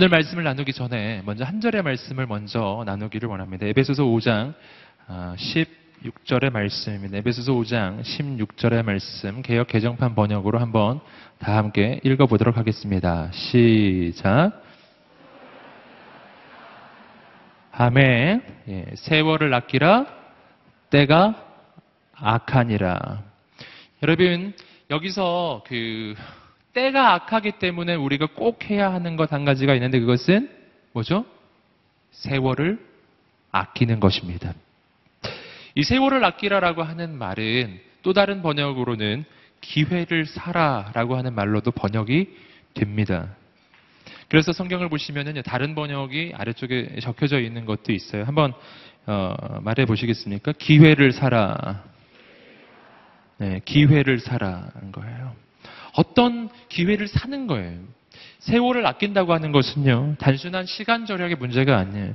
오늘 말씀을 나누기 전에 먼저 한 절의 말씀을 먼저 나누기를 원합니다. 에베소서 5장 16절의 말씀입니다. 에베소서 5장 16절의 말씀 개역 개정판 번역으로 한번 다 함께 읽어보도록 하겠습니다. 시작. 아멘. 예, 세월을 아끼라 때가 악하니라. 여러분 여기서 그 때가 악하기 때문에 우리가 꼭 해야 하는 것 한 가지가 있는데 그것은 뭐죠? 세월을 아끼는 것입니다. 이 세월을 아끼라라고 하는 말은 또 다른 번역으로는 기회를 살아라고 하는 말로도 번역이 됩니다. 그래서 성경을 보시면은 다른 번역이 아래쪽에 적혀져 있는 것도 있어요. 한번 어, 말해 보시겠습니까? 기회를 살아. 네, 기회를 살아는 거예요. 어떤 기회를 사는 거예요. 세월을 아낀다고 하는 것은요, 단순한 시간 절약의 문제가 아니에요.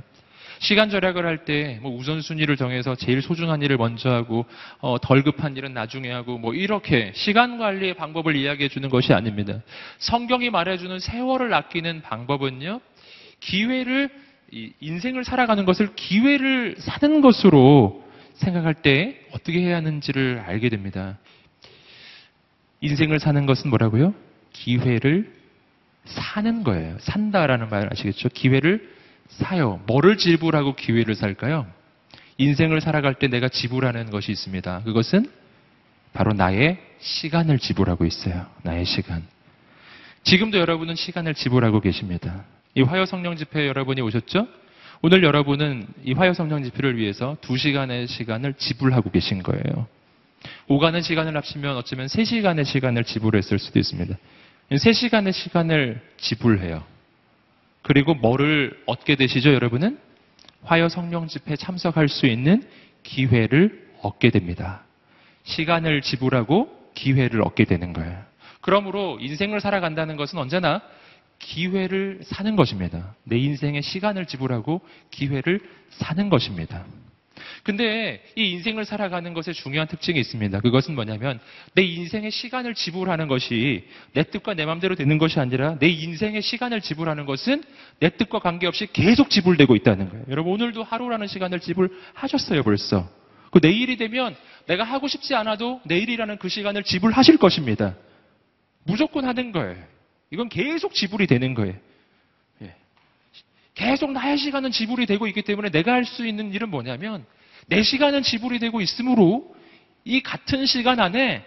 시간 절약을 할 때 뭐 우선순위를 정해서 제일 소중한 일을 먼저 하고 어, 덜 급한 일은 나중에 하고 뭐 이렇게 시간 관리의 방법을 이야기해 주는 것이 아닙니다. 성경이 말해주는 세월을 아끼는 방법은요, 기회를 인생을 살아가는 것을 기회를 사는 것으로 생각할 때 어떻게 해야 하는지를 알게 됩니다. 인생을 사는 것은 뭐라고요? 기회를 사는 거예요. 산다라는 말 아시겠죠? 기회를 사요. 뭐를 지불하고 기회를 살까요? 인생을 살아갈 때 내가 지불하는 것이 있습니다. 그것은 바로 나의 시간을 지불하고 있어요. 나의 시간. 지금도 여러분은 시간을 지불하고 계십니다. 이 화요 성령 집회 여러분이 오셨죠? 오늘 여러분은 이 화요 성령 집회를 위해서 두 시간의 시간을 지불하고 계신 거예요. 오가는 시간을 합치면 어쩌면 3시간의 시간을 지불했을 수도 있습니다. 3시간의 시간을 지불해요. 그리고 뭐를 얻게 되시죠, 여러분은? 화요 성령 집회 참석할 수 있는 기회를 얻게 됩니다. 시간을 지불하고 기회를 얻게 되는 거예요. 그러므로 인생을 살아간다는 것은 언제나 기회를 사는 것입니다. 내 인생의 시간을 지불하고 기회를 사는 것입니다. 근데 이 인생을 살아가는 것에 중요한 특징이 있습니다. 그것은 뭐냐면 내 인생의 시간을 지불하는 것이 내 뜻과 내 마음대로 되는 것이 아니라 내 인생의 시간을 지불하는 것은 내 뜻과 관계없이 계속 지불되고 있다는 거예요. 여러분 오늘도 하루라는 시간을 지불하셨어요 벌써. 그 내일이 되면 내가 하고 싶지 않아도 내일이라는 그 시간을 지불하실 것입니다. 무조건 하는 거예요. 이건 계속 지불이 되는 거예요. 예. 계속 나의 시간은 지불이 되고 있기 때문에 내가 할 수 있는 일은 뭐냐면 내 시간은 지불이 되고 있으므로 이 같은 시간 안에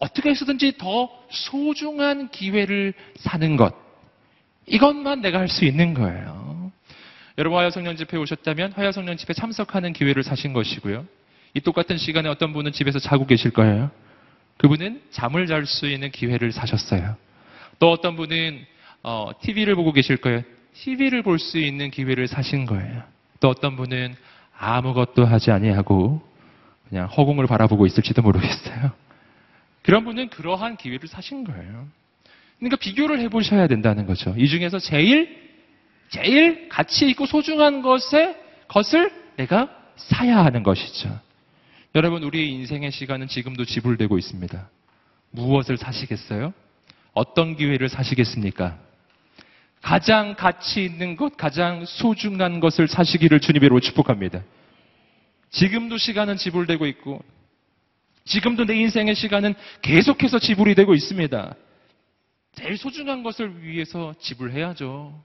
어떻게 해서든지 더 소중한 기회를 사는 것. 이것만 내가 할 수 있는 거예요. 여러분 화요성령 집회 오셨다면 화요성령 집회 참석하는 기회를 사신 것이고요. 이 똑같은 시간에 어떤 분은 집에서 자고 계실 거예요. 그분은 잠을 잘 수 있는 기회를 사셨어요. 또 어떤 분은 어, TV를 보고 계실 거예요. TV를 볼 수 있는 기회를 사신 거예요. 또 어떤 분은 아무것도 하지 아니하고 그냥 허공을 바라보고 있을지도 모르겠어요. 그런 분은 그러한 기회를 사신 거예요. 그러니까 비교를 해보셔야 된다는 거죠. 이 중에서 제일 제일 가치 있고 소중한 것에 것을 내가 사야 하는 것이죠. 여러분 우리의 인생의 시간은 지금도 지불되고 있습니다. 무엇을 사시겠어요? 어떤 기회를 사시겠습니까? 가장 가치 있는 것, 가장 소중한 것을 사시기를 주님으로 축복합니다. 지금도 시간은 지불되고 있고, 지금도 내 인생의 시간은 계속해서 지불이 되고 있습니다. 제일 소중한 것을 위해서 지불해야죠.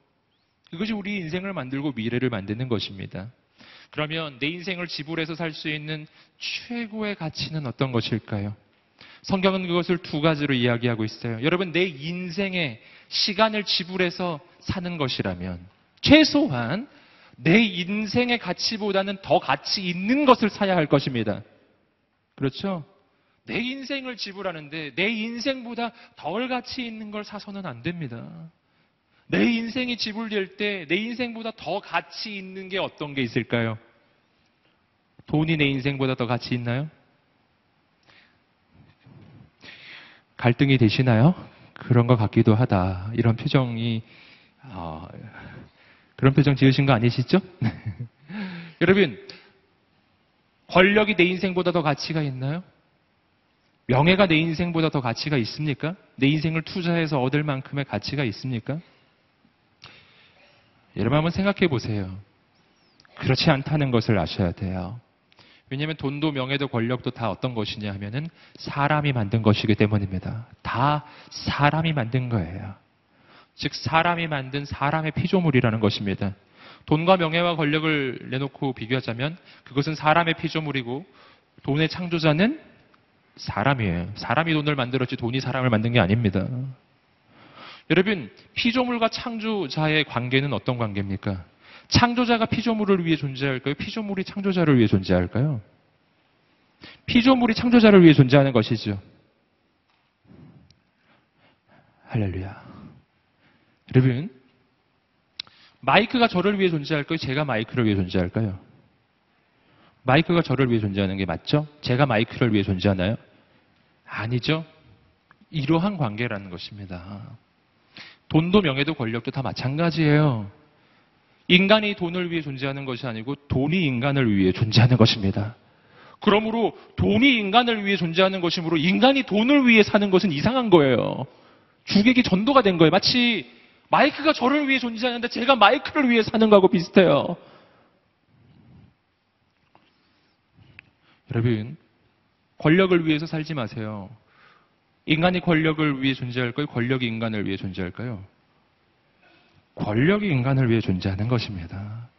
그것이 우리 인생을 만들고 미래를 만드는 것입니다. 그러면 내 인생을 지불해서 살 수 있는 최고의 가치는 어떤 것일까요? 성경은 그것을 두 가지로 이야기하고 있어요. 여러분, 내 인생에 시간을 지불해서 사는 것이라면 최소한 내 인생의 가치보다는 더 가치 있는 것을 사야 할 것입니다. 그렇죠? 내 인생을 지불하는데 내 인생보다 덜 가치 있는 걸 사서는 안 됩니다. 내 인생이 지불될 때 내 인생보다 더 가치 있는 게 어떤 게 있을까요? 돈이 내 인생보다 더 가치 있나요? 갈등이 되시나요? 그런 것 같기도 하다. 이런 표정이 어, 그런 표정 지으신 거 아니시죠? 여러분 권력이 내 인생보다 더 가치가 있나요? 명예가 내 인생보다 더 가치가 있습니까? 내 인생을 투자해서 얻을 만큼의 가치가 있습니까? 여러분 한번 생각해 보세요. 그렇지 않다는 것을 아셔야 돼요. 왜냐하면 돈도 명예도 권력도 다 어떤 것이냐 하면은 사람이 만든 것이기 때문입니다. 다 사람이 만든 거예요. 즉 사람이 만든 사람의 피조물이라는 것입니다. 돈과 명예와 권력을 내놓고 비교하자면 그것은 사람의 피조물이고 돈의 창조자는 사람이에요. 사람이 돈을 만들었지 돈이 사람을 만든 게 아닙니다. 여러분, 피조물과 창조자의 관계는 어떤 관계입니까? 창조자가 피조물을 위해 존재할까요? 피조물이 창조자를 위해 존재할까요? 피조물이 창조자를 위해 존재하는 것이죠. 할렐루야. 여러분, 마이크가 저를 위해 존재할까요? 제가 마이크를 위해 존재할까요? 마이크가 저를 위해 존재하는 게 맞죠? 제가 마이크를 위해 존재하나요? 아니죠. 이러한 관계라는 것입니다. 돈도 명예도 권력도 다 마찬가지예요. 인간이 돈을 위해 존재하는 것이 아니고 돈이 인간을 위해 존재하는 것입니다. 그러므로 돈이 인간을 위해 존재하는 것이므로 인간이 돈을 위해 사는 것은 이상한 거예요. 주객이 전도가 된 거예요. 마치 마이크가 저를 위해 존재하는데 제가 마이크를 위해 사는 거하고 비슷해요. 여러분, 권력을 위해서 살지 마세요. 인간이 권력을 위해 존재할까요? 권력이 인간을 위해 존재할까요? 권력이 인간을 위해 존재하는 것입니다.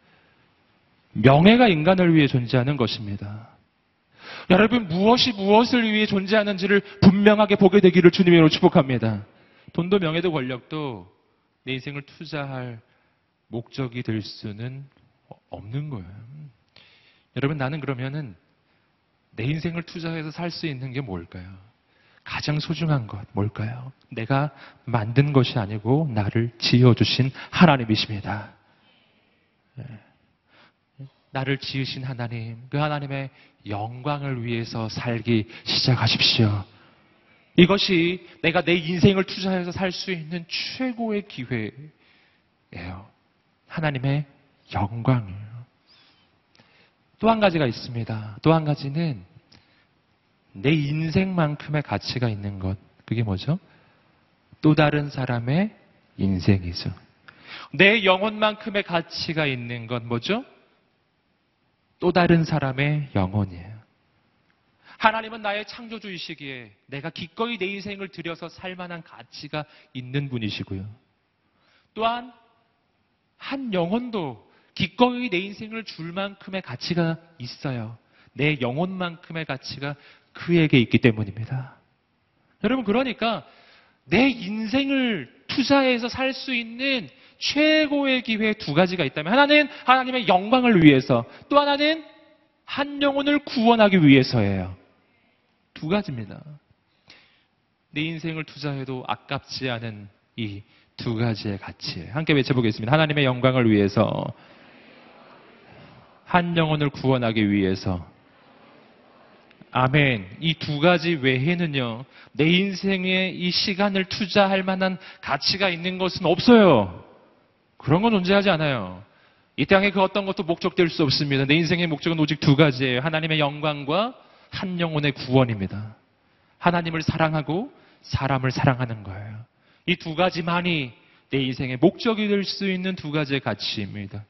명예가 인간을 위해 존재하는 것입니다. 여러분, 무엇이 무엇을 위해 존재하는지를 분명하게 보게 되기를 주님으로 축복합니다. 돈도 명예도 권력도 내 인생을 투자할 목적이 될 수는 없는 거예요. 여러분, 나는 그러면은 내 인생을 투자해서 살 수 있는 게 뭘까요? 가장 소중한 것 뭘까요? 내가 만든 것이 아니고 나를 지어주신 하나님이십니다. 예. 나를 지으신 하나님, 그 하나님의 영광을 위해서 살기 시작하십시오. 이것이 내가 내 인생을 투자해서 살 수 있는 최고의 기회예요. 하나님의 영광이에요. 또한 가지가 있습니다. 또 한 가지는 내 인생만큼의 가치가 있는 것. 그게 뭐죠? 또 다른 사람의 인생이죠. 내 영혼만큼의 가치가 있는 건 뭐죠? 또 다른 사람의 영혼이에요. 하나님은 나의 창조주이시기에 내가 기꺼이 내 인생을 들여서 살 만한 가치가 있는 분이시고요. 또한 한 영혼도 기꺼이 내 인생을 줄 만큼의 가치가 있어요. 내 영혼만큼의 가치가 그에게 있기 때문입니다. 여러분, 그러니까 내 인생을 투자해서 살 수 있는 최고의 기회 두 가지가 있다면 하나는 하나님의 영광을 위해서 또 하나는 한 영혼을 구원하기 위해서예요. 두 가지입니다. 내 인생을 투자해도 아깝지 않은 이 두 가지의 가치. 함께 외쳐보겠습니다. 하나님의 영광을 위해서 한 영혼을 구원하기 위해서 아멘. 이 두 가지 외에는요, 내 인생에 이 시간을 투자할 만한 가치가 있는 것은 없어요. 그런 건 존재하지 않아요. 이 땅에 그 어떤 것도 목적될 수 없습니다. 내 인생의 목적은 오직 두 가지예요. 하나님의 영광과 한 영혼의 구원입니다. 하나님을 사랑하고 사람을 사랑하는 거예요. 이 두 가지만이 내 인생의 목적이 될 수 있는 두 가지의 가치입니다.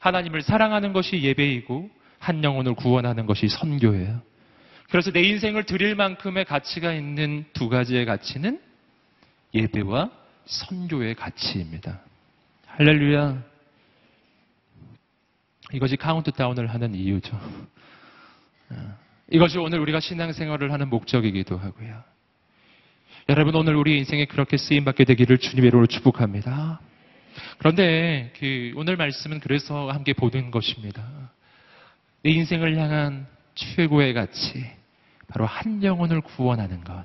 하나님을 사랑하는 것이 예배이고 한 영혼을 구원하는 것이 선교예요. 그래서 내 인생을 드릴 만큼의 가치가 있는 두 가지의 가치는 예배와 선교의 가치입니다. 할렐루야. 이것이 카운트다운을 하는 이유죠. 이것이 오늘 우리가 신앙생활을 하는 목적이기도 하고요. 여러분 오늘 우리 인생에 그렇게 쓰임 받게 되기를 주님의 이름으로 축복합니다. 그런데 그 오늘 말씀은 그래서 함께 보는 것입니다. 내 인생을 향한 최고의 가치, 바로 한 영혼을 구원하는 것.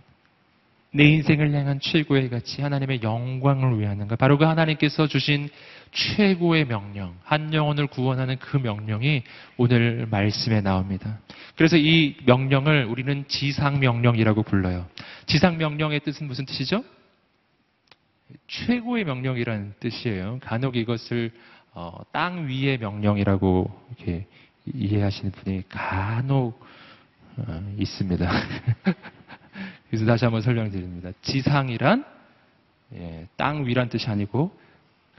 내 인생을 향한 최고의 가치, 하나님의 영광을 위하는 것. 바로 그 하나님께서 주신 최고의 명령, 한 영혼을 구원하는 그 명령이 오늘 말씀에 나옵니다. 그래서 이 명령을 우리는 지상명령이라고 불러요. 지상명령의 뜻은 무슨 뜻이죠? 최고의 명령이라는 뜻이에요. 간혹 이것을 어, 땅 위의 명령이라고 이렇게 이해하시는 분이 간혹 어, 있습니다. 그래서 다시 한번 설명드립니다. 지상이란 예, 땅 위란 뜻이 아니고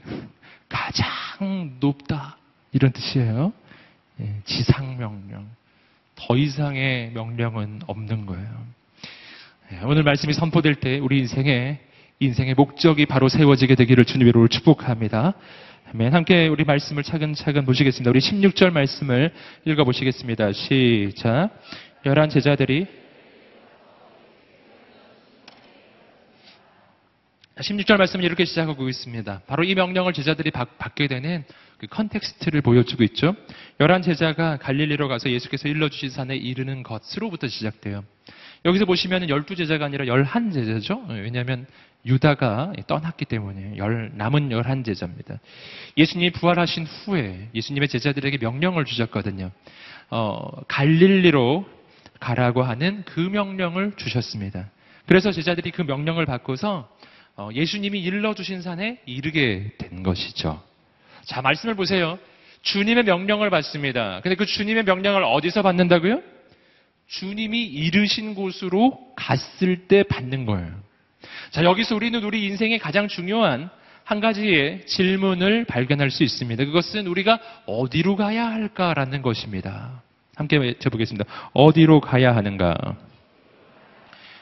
가장 높다. 이런 뜻이에요. 예, 지상 명령. 더 이상의 명령은 없는 거예요. 예, 오늘 말씀이 선포될 때 우리 인생의 인생의 목적이 바로 세워지게 되기를 주님으로 축복합니다. 아멘. 함께 우리 말씀을 차근차근 보시겠습니다. 우리 16절 말씀을 읽어보시겠습니다. 시작. 열한 제자들이 16절 말씀은 이렇게 시작하고 있습니다. 바로 이 명령을 제자들이 받, 게 되는 그 context를 보여주고 있죠. 열한 제자가 갈릴리로 가서 예수께서 일러주신 산에 이르는 것으로부터 시작돼요. 여기서 보시면 열두 제자가 아니라 열한 제자죠. 왜냐하면 유다가 떠났기 때문에 열, 남은 열한 제자입니다. 예수님이 부활하신 후에 예수님의 제자들에게 명령을 주셨거든요. 어, 갈릴리로 가라고 하는 그 명령을 주셨습니다. 그래서 제자들이 그 명령을 받고서 어, 예수님이 일러주신 산에 이르게 된 것이죠. 자, 말씀을 보세요. 주님의 명령을 받습니다. 근데 그 주님의 명령을 어디서 받는다고요? 주님이 이르신 곳으로 갔을 때 받는 거예요. 자, 여기서 우리는 우리 인생의 가장 중요한 한 가지의 질문을 발견할 수 있습니다. 그것은 우리가 어디로 가야 할까라는 것입니다. 함께 외쳐보겠습니다. 어디로 가야 하는가?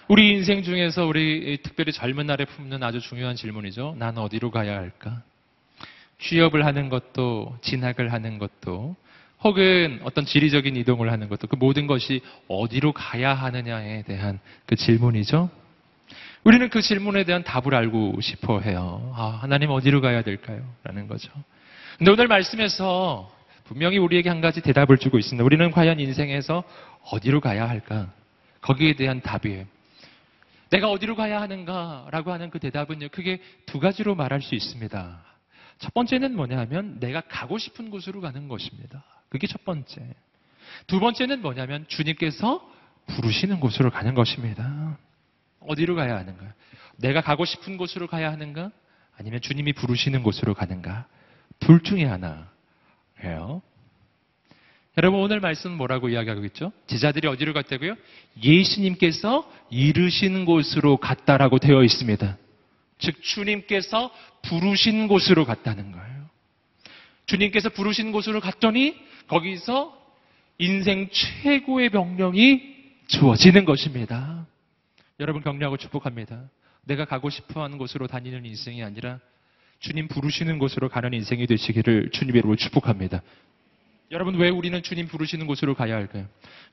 우리 인생 중에서 우리 특별히 젊은 날에 품는 아주 중요한 질문이죠. 나는 어디로 가야 할까? 취업을 하는 것도, 진학을 하는 것도, 혹은 어떤 지리적인 이동을 하는 것도 그 모든 것이 어디로 가야 하느냐에 대한 그 질문이죠. 우리는 그 질문에 대한 답을 알고 싶어 해요. 아, 하나님 어디로 가야 될까요? 라는 거죠. 근데 오늘 말씀에서 분명히 우리에게 한 가지 대답을 주고 있습니다. 우리는 과연 인생에서 어디로 가야 할까? 거기에 대한 답이에요. 내가 어디로 가야 하는가라고 하는 그 대답은요, 크게 두 가지로 말할 수 있습니다. 첫 번째는 뭐냐 하면 내가 가고 싶은 곳으로 가는 것입니다. 그게 첫 번째. 두 번째는 뭐냐면 주님께서 부르시는 곳으로 가는 것입니다. 어디로 가야 하는가? 내가 가고 싶은 곳으로 가야 하는가? 아니면 주님이 부르시는 곳으로 가는가? 둘 중에 하나 예요. 여러분 오늘 말씀 뭐라고 이야기하고 있죠? 제자들이 어디로 갔다고요? 예수님께서 이르신 곳으로 갔다라고 되어 있습니다. 즉 주님께서 부르신 곳으로 갔다는 거예요. 주님께서 부르신 곳으로 갔더니 거기서 인생 최고의 명령이 주어지는 것입니다. 여러분 격려하고 축복합니다. 내가 가고 싶어 하는 곳으로 다니는 인생이 아니라 주님 부르시는 곳으로 가는 인생이 되시기를 주님으로 축복합니다. 여러분 왜 우리는 주님 부르시는 곳으로 가야 할까요?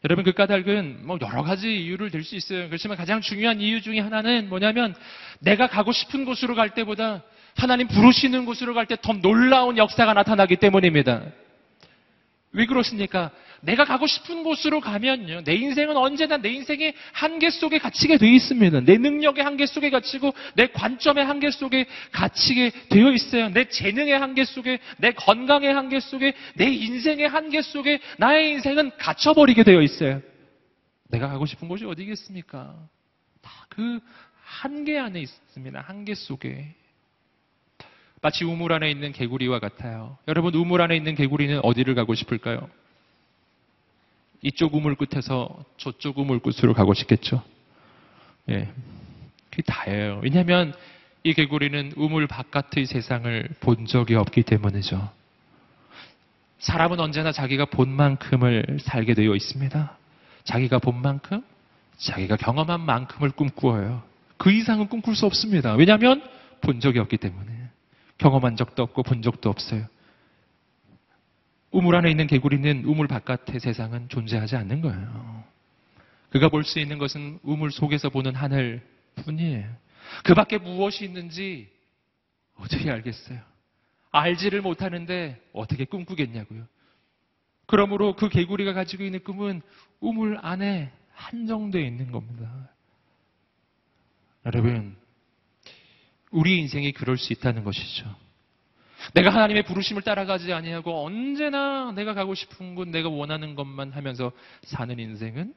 여러분 그 까닭은 뭐 여러 가지 이유를 들 수 있어요. 그렇지만 가장 중요한 이유 중에 하나는 뭐냐면 내가 가고 싶은 곳으로 갈 때보다 하나님 부르시는 곳으로 갈 때 더 놀라운 역사가 나타나기 때문입니다. 왜 그렇습니까? 내가 가고 싶은 곳으로 가면요. 내 인생은 언제나 내 인생의 한계 속에 갇히게 되어 있습니다. 내 능력의 한계 속에 갇히고 내 관점의 한계 속에 갇히게 되어 있어요. 내 재능의 한계 속에 내 건강의 한계 속에 내 인생의 한계 속에 나의 인생은 갇혀버리게 되어 있어요. 내가 가고 싶은 곳이 어디겠습니까? 다 그 한계 안에 있습니다. 한계 속에. 마치 우물 안에 있는 개구리와 같아요. 여러분, 우물 안에 있는 개구리는 어디를 가고 싶을까요? 이쪽 우물 끝에서 저쪽 우물 끝으로 가고 싶겠죠. 예. 그게 다예요. 왜냐하면 이 개구리는 우물 바깥의 세상을 본 적이 없기 때문이죠. 사람은 언제나 자기가 본 만큼을 살게 되어 있습니다. 자기가 본 만큼, 자기가 경험한 만큼을 꿈꾸어요. 그 이상은 꿈꿀 수 없습니다. 왜냐하면 본 적이 없기 때문에. 경험한 적도 없고 본 적도 없어요. 우물 안에 있는 개구리는 우물 바깥의 세상은 존재하지 않는 거예요. 그가 볼 수 있는 것은 우물 속에서 보는 하늘 뿐이에요. 그 밖에 무엇이 있는지 어떻게 알겠어요? 알지를 못하는데 어떻게 꿈꾸겠냐고요. 그러므로 그 개구리가 가지고 있는 꿈은 우물 안에 한정되어 있는 겁니다. 여러분, 우리 인생이 그럴 수 있다는 것이죠. 내가 하나님의 부르심을 따라가지 아니하고 언제나 내가 가고 싶은 곳, 내가 원하는 것만 하면서 사는 인생은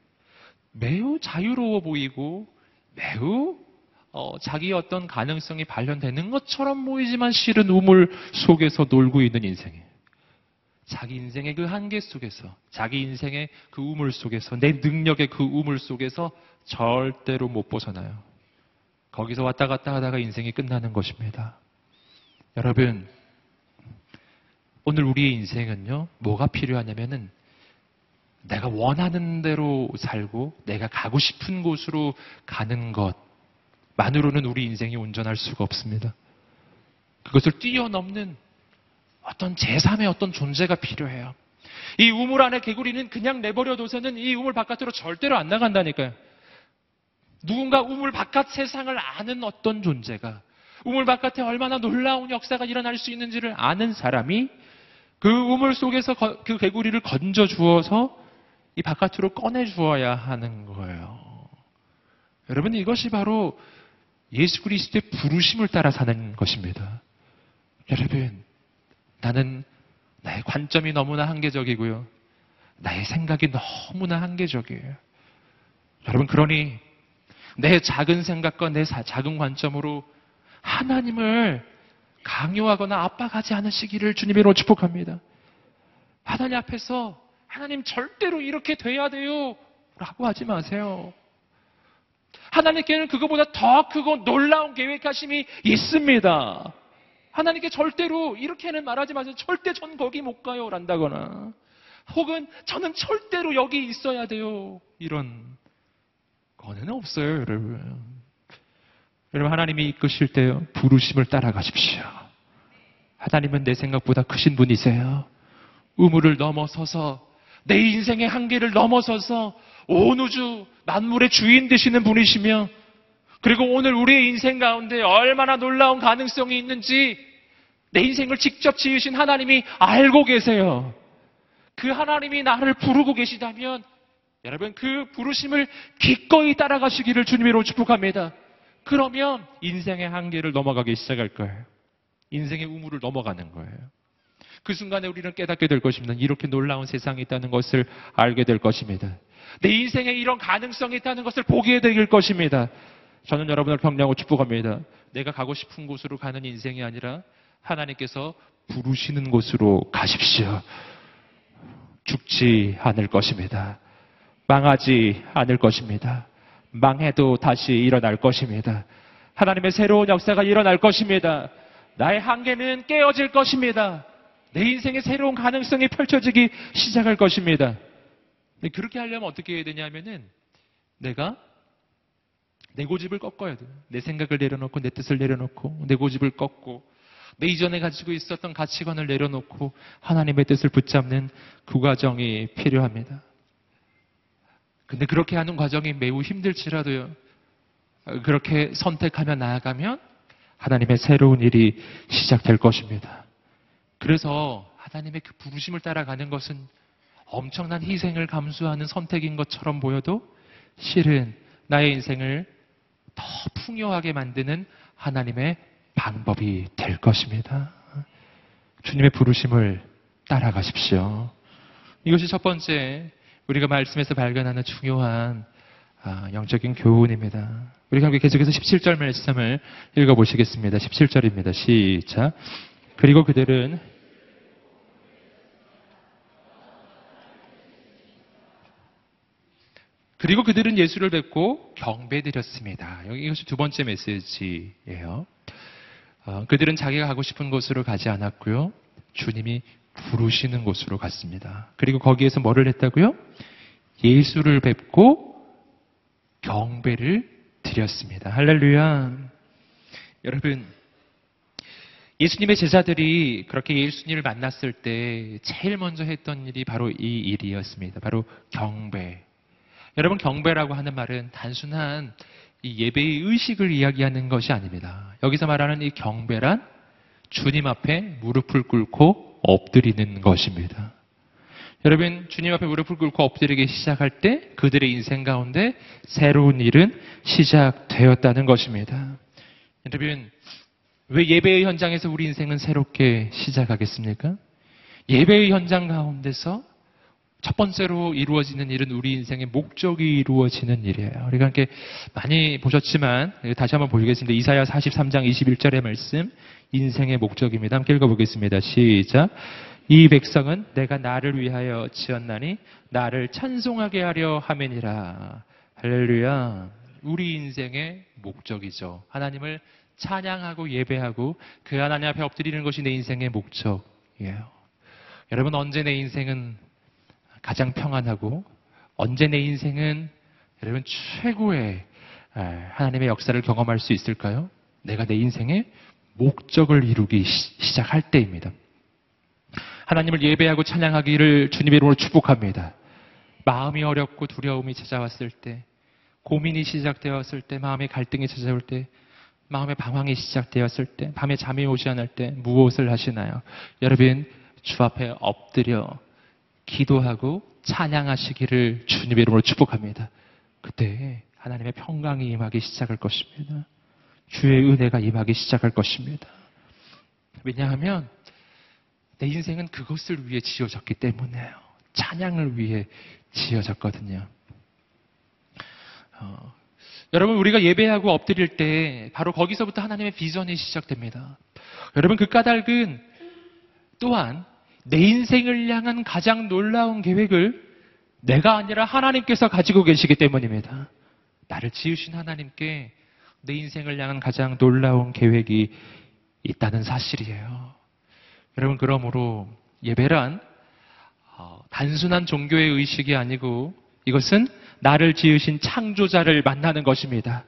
매우 자유로워 보이고 매우 어, 자기 어떤 가능성이 발현되는 것처럼 보이지만 실은 우물 속에서 놀고 있는 인생이에요. 자기 인생의 그 한계 속에서, 자기 인생의 그 우물 속에서, 내 능력의 그 우물 속에서 절대로 못 벗어나요. 거기서 왔다 갔다 하다가 인생이 끝나는 것입니다. 여러분, 오늘 우리의 인생은요, 뭐가 필요하냐면은 내가 원하는 대로 살고 내가 가고 싶은 곳으로 가는 것만으로는 우리 인생이 온전할 수가 없습니다. 그것을 뛰어넘는 어떤 제3의 어떤 존재가 필요해요. 이 우물 안에 개구리는 그냥 내버려 둬서는 이 우물 바깥으로 절대로 안 나간다니까요. 누군가 우물 바깥 세상을 아는 어떤 존재가 우물 바깥에 얼마나 놀라운 역사가 일어날 수 있는지를 아는 사람이 그 우물 속에서 거- 그 개구리를 건져 주어서 이 바깥으로 꺼내 주어야 하는 거예요. 여러분 이것이 바로 예수 그리스도의 부르심을 따라 사는 것입니다. 여러분 나는 나의 관점이 너무나 한계적이고요. 나의 생각이 너무나 한계적이에요. 여러분 그러니 내 작은 생각과 내 사- 작은 관점으로 하나님을 강요하거나 압박하지 않으시기를 주님으로 축복합니다. 하나님 앞에서 하나님 절대로 이렇게 돼야 돼요. 라고 하지 마세요. 하나님께는 그거보다 더 크고 놀라운 계획하심이 있습니다. 하나님께 절대로 이렇게는 말하지 마세요. 절대 전 거기 못 가요. 란다거나. 혹은 저는 절대로 여기 있어야 돼요. 이런 거는 없어요, 여러분. 여러분, 하나님이 이끄실 때 부르심을 따라가십시오. 하나님은 내 생각보다 크신 분이세요. 우물을 넘어서서 내 인생의 한계를 넘어서서 온 우주 만물의 주인 되시는 분이시며 그리고 오늘 우리의 인생 가운데 얼마나 놀라운 가능성이 있는지 내 인생을 직접 지으신 하나님이 알고 계세요. 그 하나님이 나를 부르고 계시다면 여러분 그 부르심을 기꺼이 따라가시기를 주님으로 축복합니다. 그러면 인생의 한계를 넘어가기 시작할 거예요. 인생의 우물을 넘어가는 거예요. 그 순간에 우리는 깨닫게 될 것입니다. 이렇게 놀라운 세상이 있다는 것을 알게 될 것입니다. 내 인생에 이런 가능성이 있다는 것을 보게 될 것입니다. 저는 여러분을 격려하고 축복합니다. 내가 가고 싶은 곳으로 가는 인생이 아니라 하나님께서 부르시는 곳으로 가십시오. 죽지 않을 것입니다. 망하지 않을 것입니다. 망해도 다시 일어날 것입니다. 하나님의 새로운 역사가 일어날 것입니다. 나의 한계는 깨어질 것입니다. 내 인생의 새로운 가능성이 펼쳐지기 시작할 것입니다. 그렇게 하려면 어떻게 해야 되냐면은 내가 내 고집을 꺾어야 돼요. 내 생각을 내려놓고 내 뜻을 내려놓고 내 고집을 꺾고 내 이전에 가지고 있었던 가치관을 내려놓고 하나님의 뜻을 붙잡는 그 과정이 필요합니다. 근데 그렇게 하는 과정이 매우 힘들지라도요. 그렇게 선택하며 나아가면 하나님의 새로운 일이 시작될 것입니다. 그래서 하나님의 그 부르심을 따라가는 것은 엄청난 희생을 감수하는 선택인 것처럼 보여도 실은 나의 인생을 더 풍요하게 만드는 하나님의 방법이 될 것입니다. 주님의 부르심을 따라가십시오. 이것이 첫 번째 우리가 말씀에서 발견하는 중요한 아, 영적인 교훈입니다. 우리가 함께 계속해서 17절 말씀을 읽어보시겠습니다. 17절입니다. 시작. 그리고 그들은 그리고 그들은 예수를 뵙고 경배드렸습니다. 여기 이것이 두 번째 메시지예요. 어, 그들은 자기가 가고 싶은 곳으로 가지 않았고요. 주님이 부르시는 곳으로 갔습니다. 그리고 거기에서 뭐를 했다고요? 예수를 뵙고 경배를 드렸습니다. 할렐루야. 여러분, 예수님의 제자들이 그렇게 예수님을 만났을 때 제일 먼저 했던 일이 바로 이 일이었습니다. 바로 경배. 여러분, 경배라고 하는 말은 단순한 이 예배의 의식을 이야기하는 것이 아닙니다. 여기서 말하는 이 경배란 주님 앞에 무릎을 꿇고 엎드리는 것입니다. 여러분, 주님 앞에 무릎을 꿇고 엎드리기 시작할 때 그들의 인생 가운데 새로운 일은 시작되었다는 것입니다. 여러분, 왜 예배의 현장에서 우리 인생은 새롭게 시작하겠습니까? 예배의 현장 가운데서 첫 번째로 이루어지는 일은 우리 인생의 목적이 이루어지는 일이에요. 우리가 함께 많이 보셨지만 다시 한번 보시겠습니다. 이사야 43장 21절의 말씀 인생의 목적입니다. 함께 읽어보겠습니다. 시작. 이 백성은 내가 나를 위하여 지었나니 나를 찬송하게 하려 함이니라. 할렐루야. 우리 인생의 목적이죠. 하나님을 찬양하고 예배하고 그 하나님 앞에 엎드리는 것이 내 인생의 목적이에요. 여러분 언제 내 인생은 가장 평안하고 언제 내 인생은 여러분 최고의 에, 하나님의 역사를 경험할 수 있을까요? 내가 내 인생의 목적을 이루기 시- 시작할 때입니다. 하나님을 예배하고 찬양하기를 주님의 이름으로 축복합니다. 마음이 어렵고 두려움이 찾아왔을 때, 고민이 시작되었을 때, 마음의 갈등이 찾아올 때, 마음의 방황이 시작되었을 때, 밤에 잠이 오지 않을 때 무엇을 하시나요? 여러분 주 앞에 엎드려 기도하고 찬양하시기를 주님의 이름으로 축복합니다. 그때 하나님의 평강이 임하기 시작할 것입니다. 주의 은혜가 임하기 시작할 것입니다. 왜냐하면 내 인생은 그것을 위해 지어졌기 때문에요. 찬양을 위해 지어졌거든요. 어, 여러분 우리가 예배하고 엎드릴 때 바로 거기서부터 하나님의 비전이 시작됩니다. 여러분 그 까닭은 또한 내 인생을 향한 가장 놀라운 계획을 내가 아니라 하나님께서 가지고 계시기 때문입니다. 나를 지으신 하나님께 내 인생을 향한 가장 놀라운 계획이 있다는 사실이에요. 여러분 그러므로 예배란 어, 단순한 종교의 의식이 아니고 이것은 나를 지으신 창조자를 만나는 것입니다.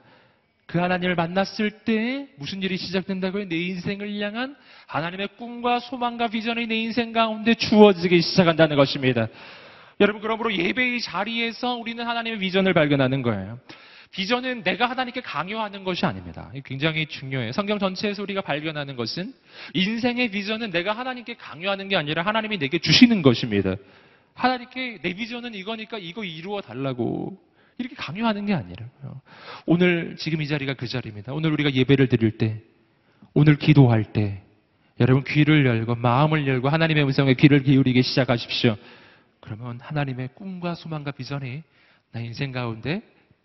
그 하나님을 만났을 때 무슨 일이 시작된다고요? 내 인생을 향한 하나님의 꿈과 소망과 비전이 내 인생 가운데 주어지기 시작한다는 것입니다. 여러분 그러므로 예배의 자리에서 우리는 하나님의 비전을 발견하는 거예요. 비전은 내가 하나님께 강요하는 것이 아닙니다. 굉장히 중요해요. 성경 전체에서 우리가 발견하는 것은 인생의 비전은 내가 하나님께 강요하는 게 아니라 하나님이 내게 주시는 것입니다. 하나님께 내 비전은 이거니까 이거 이루어 달라고 이렇게 강요하는 게 아니라고요. 오늘 지금 이 자리가 그 자리입니다. 오늘 우리가 예배를 드릴 때, 오늘 기도할 때, 여러분 귀를 열고 마음을 열고 하나님의 음성에 귀를 기울이기 시작하십시오. 그러면 하나님의 꿈과 소망과 비전이 나 인생 가운데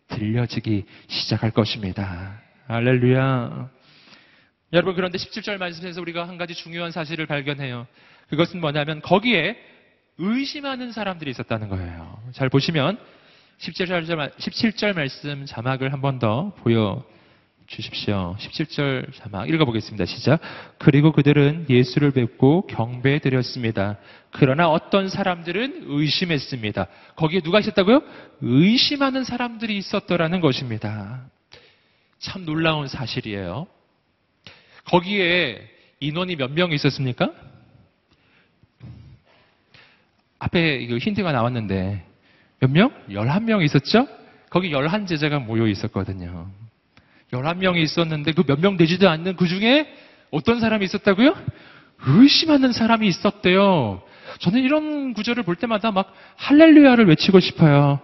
들려지기 시작할 것입니다. 할렐루야. 여러분 그런데 17절 말씀에서 우리가 한 가지 중요한 사실을 발견해요. 그것은 뭐냐면 거기에 의심하는 사람들이 있었다는 거예요. 잘 보시면 17절, 17절 말씀 자막을 한 번 더 보여 주십시오. 17절 자막 읽어보겠습니다. 시작. 그리고 그들은 예수를 뵙고 경배해 드렸습니다. 그러나 어떤 사람들은 의심했습니다. 거기에 누가 있었다고요? 의심하는 사람들이 있었더라는 것입니다. 참 놀라운 사실이에요. 거기에 인원이 몇 명 있었습니까? 앞에 힌트가 나왔는데 몇 명? 11명 있었죠? 거기 11제자가 모여 있었거든요. 11명이 있었는데 그 몇 명 되지도 않는 그 중에 어떤 사람이 있었다고요? 의심하는 사람이 있었대요. 저는 이런 구절을 볼 때마다 막 할렐루야를 외치고 싶어요.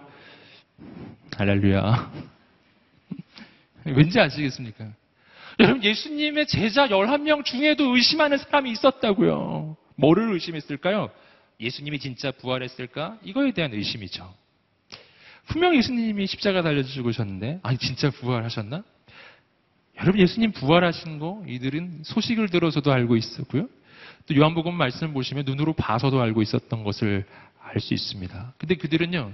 할렐루야. 왠지 아시겠습니까? 여러분, 예수님의 제자 11명 중에도 의심하는 사람이 있었다고요. 뭐를 의심했을까요? 예수님이 진짜 부활했을까? 이거에 대한 의심이죠. 분명 예수님이 십자가 달려 죽으셨는데, 아니, 진짜 부활하셨나? 여러분, 예수님 부활하신 거 이들은 소식을 들어서도 알고 있었고요. 또 요한복음 말씀을 보시면 눈으로 봐서도 알고 있었던 것을 알 수 있습니다. 근데 그들은요,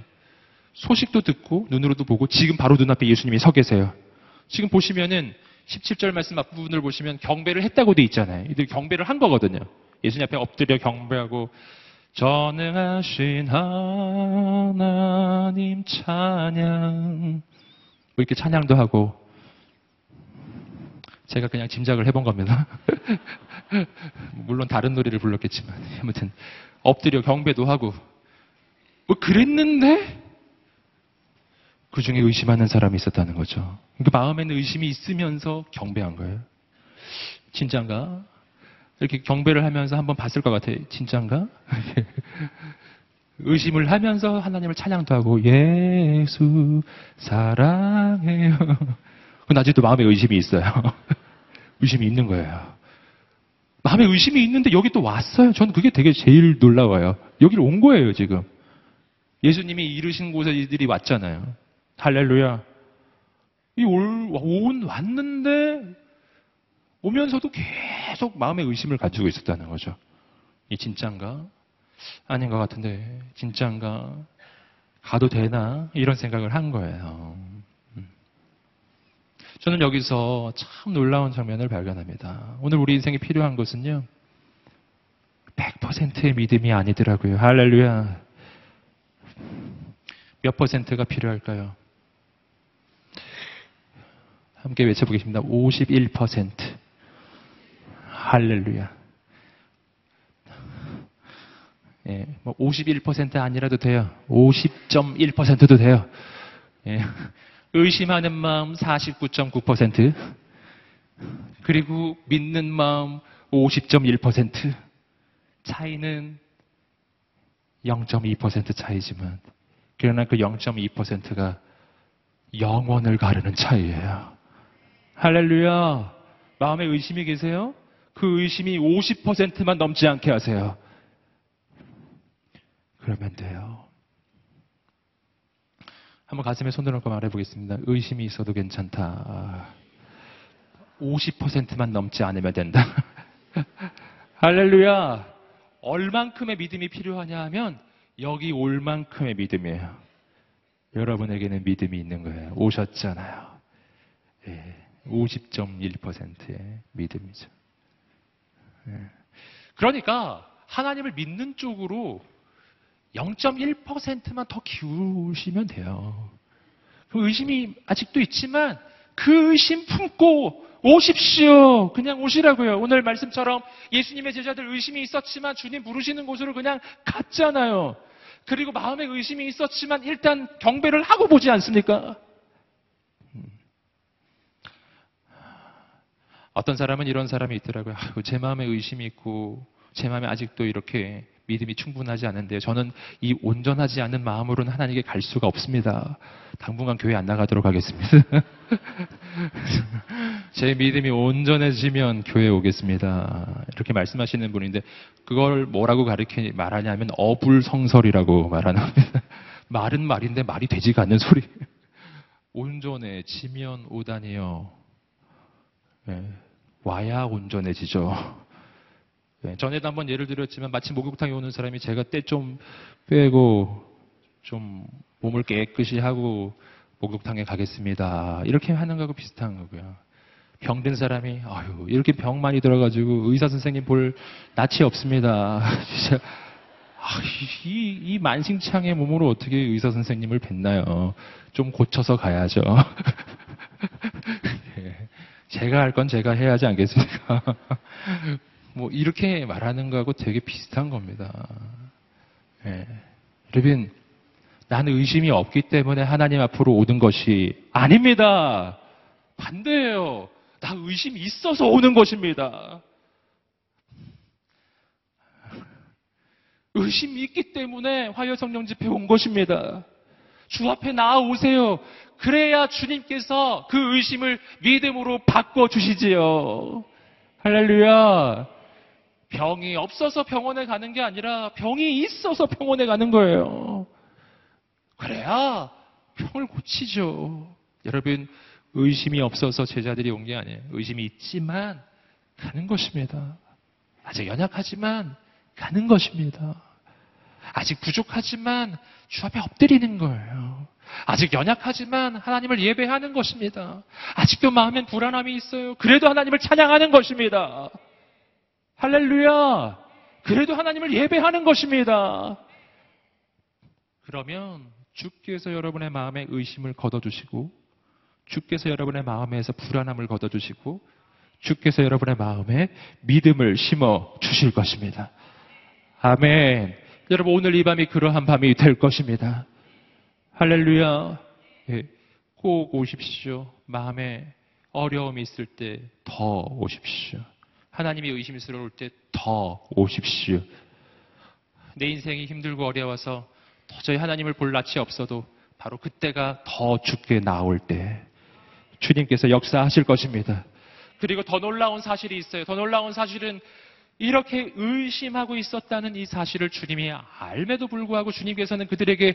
소식도 듣고 눈으로도 보고 지금 바로 눈앞에 예수님이 서 계세요. 지금 보시면은 17절 말씀 앞부분을 보시면 경배를 했다고 돼 있잖아요. 이들 경배를 한 거거든요. 예수님 앞에 엎드려 경배하고 전능하신 하나님 찬양 뭐 이렇게 찬양도 하고 제가 그냥 짐작을 해본 겁니다. 물론 다른 노래를 불렀겠지만 아무튼 엎드려 경배도 하고 뭐 그랬는데 그 중에 의심하는 사람이 있었다는 거죠. 그러니까 마음에는 의심이 있으면서 경배한 거예요. 진짠가? 이렇게 경배를 하면서 한번 봤을 것 같아요. 진짠가? 의심을 하면서 하나님을 찬양도 하고 예수 사랑해요. 근데 아직도 마음에 의심이 있어요. 의심이 있는 거예요. 마음에 의심이 있는데 여기 또 왔어요. 저는 그게 되게 제일 놀라워요. 여기를 온 거예요, 지금. 예수님이 이르신 곳에 이들이 왔잖아요. 할렐루야. 이 올, 온, 왔는데, 오면서도 계속 마음의 의심을 가지고 있었다는 거죠. 이 진짠가? 아닌 것 같은데, 진짠가? 가도 되나? 이런 생각을 한 거예요. 음. 저는 여기서 참 놀라운 장면을 발견합니다. 오늘 우리 인생에 필요한 것은요, 100%의 믿음이 아니더라고요. 할렐루야. 몇 퍼센트가 필요할까요? 함께 외쳐보겠습니다. 51%. 할렐루야. 예, 뭐 51% 아니라도 돼요. 50.1%도 돼요. 예, 의심하는 마음 49.9%. 그리고 믿는 마음 50.1%. 차이는 0.2% 차이지만, 그러나 그 0.2%가 영원을 가르는 차이예요. 할렐루야. 마음에 의심이 계세요? 그 의심이 50%만 넘지 않게 하세요. 그러면 돼요. 한번 가슴에 손을 얹고 말해보겠습니다. 의심이 있어도 괜찮다. 50%만 넘지 않으면 된다. 할렐루야. 얼만큼의 믿음이 필요하냐 하면 여기 올 만큼의 믿음이에요. 여러분에게는 믿음이 있는 거예요. 오셨잖아요. 예, 50.1%의 믿음이죠. 예. 그러니까 하나님을 믿는 쪽으로 0.1%만 더 기우시면 돼요. 그 의심이 아직도 있지만 그 의심 품고 오십시오. 그냥 오시라고요. 오늘 말씀처럼 예수님의 제자들 의심이 있었지만 주님 부르시는 곳으로 그냥 갔잖아요. 그리고 마음에 의심이 있었지만 일단 경배를 하고 보지 않습니까? 음. 어떤 사람은 이런 사람이 있더라고요. 제 마음에 의심이 있고 제 마음에 아직도 이렇게 믿음이 충분하지 않은데 저는 이 온전하지 않은 마음으로는 하나님께 갈 수가 없습니다. 당분간 교회 안 나가도록 하겠습니다. 제 믿음이 온전해지면 교회 오겠습니다. 이렇게 말씀하시는 분인데 그걸 뭐라고 가르쳐 말하냐면 어불성설이라고 말하는. 말은 말인데 말이 되지가 않는 소리. 온전해지면 오다니요. 네. 와야 온전해지죠. 네, 전에도 한번 예를 들었지만 마치 목욕탕에 오는 사람이 제가 때 좀 빼고 좀 몸을 깨끗이 하고 목욕탕에 가겠습니다. 이렇게 하는 거하고 비슷한 거고요. 병든 사람이 아유 이렇게 병 많이 들어가지고 의사 선생님 볼 낯이 없습니다. 진짜 아, 이, 이 만신창의 몸으로 어떻게 의사 선생님을 뵀나요? 좀 고쳐서 가야죠. 예, 제가 할 건 제가 해야 하지 않겠습니까? 뭐 이렇게 말하는 거하고 되게 비슷한 겁니다. 예. 여러분, 나는 의심이 없기 때문에 하나님 앞으로 오는 것이 아닙니다. 반대예요. 나 의심이 있어서 오는 것입니다. 의심이 있기 때문에 화요 성령 집회 온 것입니다. 주 앞에 나아오세요. 그래야 주님께서 그 의심을 믿음으로 바꿔주시지요. 할렐루야. 병이 없어서 병원에 가는 게 아니라 병이 있어서 병원에 가는 거예요. 그래야 병을 고치죠. 여러분, 의심이 없어서 제자들이 온 게 아니에요. 의심이 있지만 가는 것입니다. 아직 연약하지만 가는 것입니다. 아직 부족하지만 주 앞에 엎드리는 거예요. 아직 연약하지만 하나님을 예배하는 것입니다. 아직도 마음엔 불안함이 있어요. 그래도 하나님을 찬양하는 것입니다. 할렐루야! 그래도 하나님을 예배하는 것입니다. 그러면 주께서 여러분의 마음에 의심을 걷어주시고, 주께서 여러분의 마음에서 불안함을 걷어주시고, 주께서 여러분의 마음에 믿음을 심어 주실 것입니다. 아멘. 여러분, 오늘 이 밤이 그러한 밤이 될 것입니다. 할렐루야. 예, 꼭 오십시오. 마음에 어려움이 있을 때 더 오십시오. 하나님이 의심스러울 때 더 오십시오. 내 인생이 힘들고 어려워서 도저히 하나님을 볼 낯이 없어도 바로 그때가 더 죽게 나올 때 주님께서 역사하실 것입니다. 그리고 더 놀라운 사실이 있어요. 더 놀라운 사실은 이렇게 의심하고 있었다는 이 사실을 주님이 알매도 불구하고 주님께서는 그들에게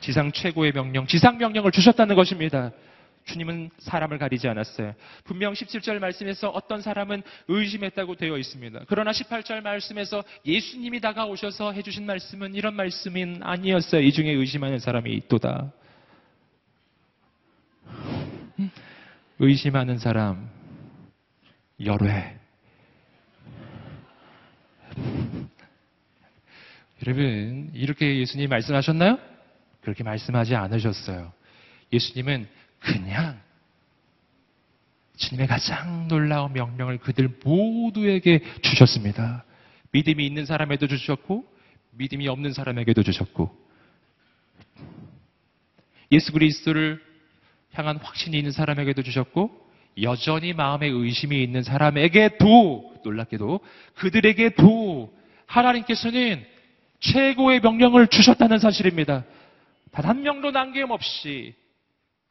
지상 최고의 명령, 지상 명령을 주셨다는 것입니다. 주님은 사람을 가리지 않았어요. 분명 17절 말씀에서 어떤 사람은 의심했다고 되어 있습니다. 그러나 18절 말씀에서 예수님이 다가오셔서 해주신 말씀은 이런 말씀은 아니었어요. 이 중에 의심하는 사람이 있도다. 의심하는 사람, 열회. 여러분, 이렇게 예수님 말씀하셨나요? 그렇게 말씀하지 않으셨어요. 예수님은 그냥 주님의 가장 놀라운 명령을 그들 모두에게 주셨습니다. 믿음이 있는 사람에도 주셨고, 믿음이 없는 사람에게도 주셨고, 예수 그리스도를 향한 확신이 있는 사람에게도 주셨고, 여전히 마음에 의심이 있는 사람에게도, 놀랍게도, 그들에게도 하나님께서는 최고의 명령을 주셨다는 사실입니다. 단 한 명도 남김없이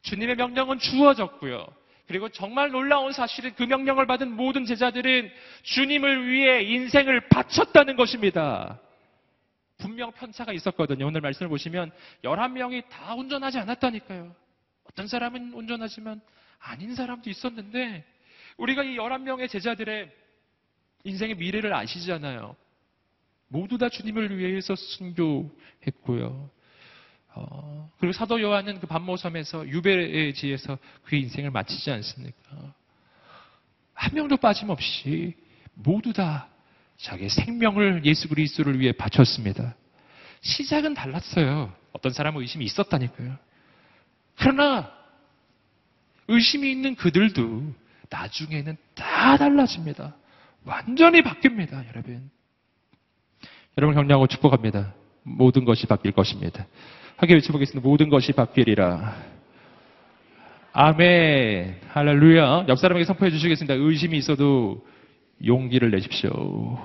주님의 명령은 주어졌고요. 그리고 정말 놀라운 사실은 그 명령을 받은 모든 제자들은 주님을 위해 인생을 바쳤다는 것입니다. 분명 편차가 있었거든요. 오늘 말씀을 보시면 11명이 다 운전하지 않았다니까요. 어떤 사람은 운전하지만 아닌 사람도 있었는데 우리가 이 11명의 제자들의 인생의 미래를 아시잖아요. 모두 다 주님을 위해서 순교했고요. 어, 그리고 사도 요한은 그 반모섬에서 유배의 지에서 그의 인생을 마치지 않습니까? 한 명도 빠짐없이 모두 다 자기의 생명을 예수 그리스도를 위해 바쳤습니다. 시작은 달랐어요. 어떤 사람은 의심이 있었다니까요. 그러나 의심이 있는 그들도 나중에는 다 달라집니다. 완전히 바뀝니다, 여러분. 여러분 격려하고 축복합니다. 모든 것이 바뀔 것입니다. 함께 외쳐보겠습니다. 모든 것이 바뀌리라. 아멘. 할렐루야. 옆 사람에게 선포해 주시겠습니다. 의심이 있어도 용기를 내십시오.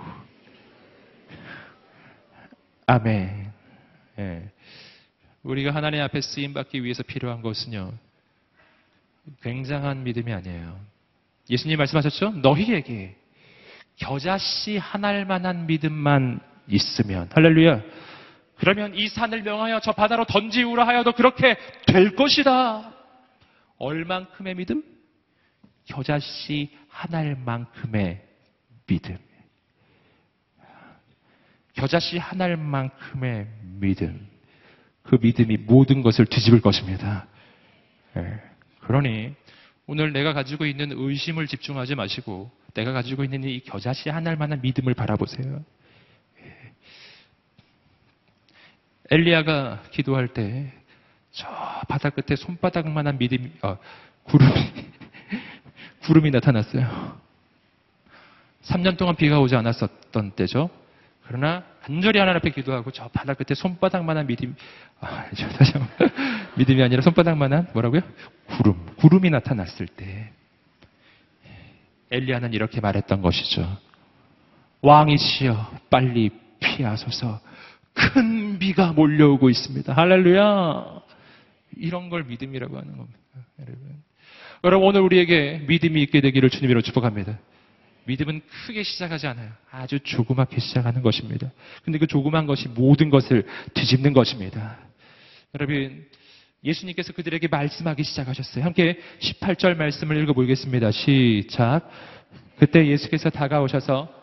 아멘. 예. 우리가 하나님 앞에 쓰임 받기 위해서 필요한 것은요. 굉장한 믿음이 아니에요. 예수님 말씀하셨죠? 너희에게 겨자씨 하나할 만한 믿음만 있으면 할렐루야. 그러면 이 산을 명하여 저 바다로 던지우라 하여도 그렇게 될 것이다. 얼만큼의 믿음? 겨자씨 하나할 만큼의 믿음. 겨자씨 하나할 만큼의 믿음. 그 믿음이 모든 것을 뒤집을 것입니다. 예. 그러니 오늘 내가 가지고 있는 의심을 집중하지 마시고 내가 가지고 있는 이 겨자씨 하나할 만한 믿음을 바라보세요. 엘리야가 기도할 때 저 바다 끝에 손바닥만한 믿음, 어, 구름이 구름이 나타났어요. 3년 동안 비가 오지 않았었던 때죠. 그러나 간절히 하나님 앞에 기도하고 저 바다 끝에 손바닥만한 믿음, 아, 저 다시 한번 믿음이 아니라 손바닥만한 뭐라고요? 구름, 구름이 나타났을 때 엘리야는 이렇게 말했던 것이죠. 왕이시여 빨리 피하소서 큰 비가 몰려오고 있습니다. 할렐루야. 이런 걸 믿음이라고 하는 겁니다. 여러분. 여러분 오늘 우리에게 믿음이 있게 되기를 주님으로 축복합니다. 믿음은 크게 시작하지 않아요. 아주 조그맣게 시작하는 것입니다. 근데 그 조그만 것이 모든 것을 뒤집는 것입니다. 여러분, 예수님께서 그들에게 말씀하기 시작하셨어요. 함께 18절 말씀을 읽어보겠습니다. 시작. 그때 예수께서 다가오셔서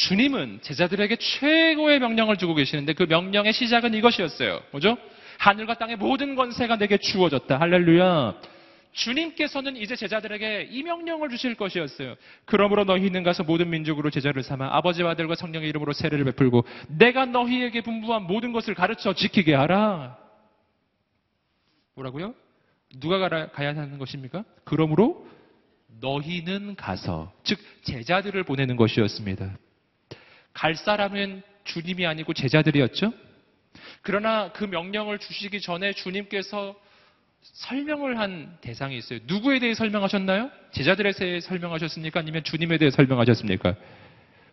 주님은 제자들에게 최고의 명령을 주고 계시는데 그 명령의 시작은 이것이었어요. 뭐죠? 하늘과 땅의 모든 권세가 내게 주어졌다. 할렐루야. 주님께서는 이제 제자들에게 이 명령을 주실 것이었어요. 그러므로 너희는 가서 모든 민족으로 제자를 삼아 아버지와 아들과 성령의 이름으로 세례를 베풀고 내가 너희에게 분부한 모든 것을 가르쳐 지키게 하라. 뭐라고요? 누가 가야 하는 것입니까? 그러므로 너희는 가서 즉 제자들을 보내는 것이었습니다. 갈 사람은 주님이 아니고 제자들이었죠. 그러나 그 명령을 주시기 전에 주님께서 설명을 한 대상이 있어요. 누구에 대해 설명하셨나요? 제자들에 대해 설명하셨습니까? 아니면 주님에 대해 설명하셨습니까?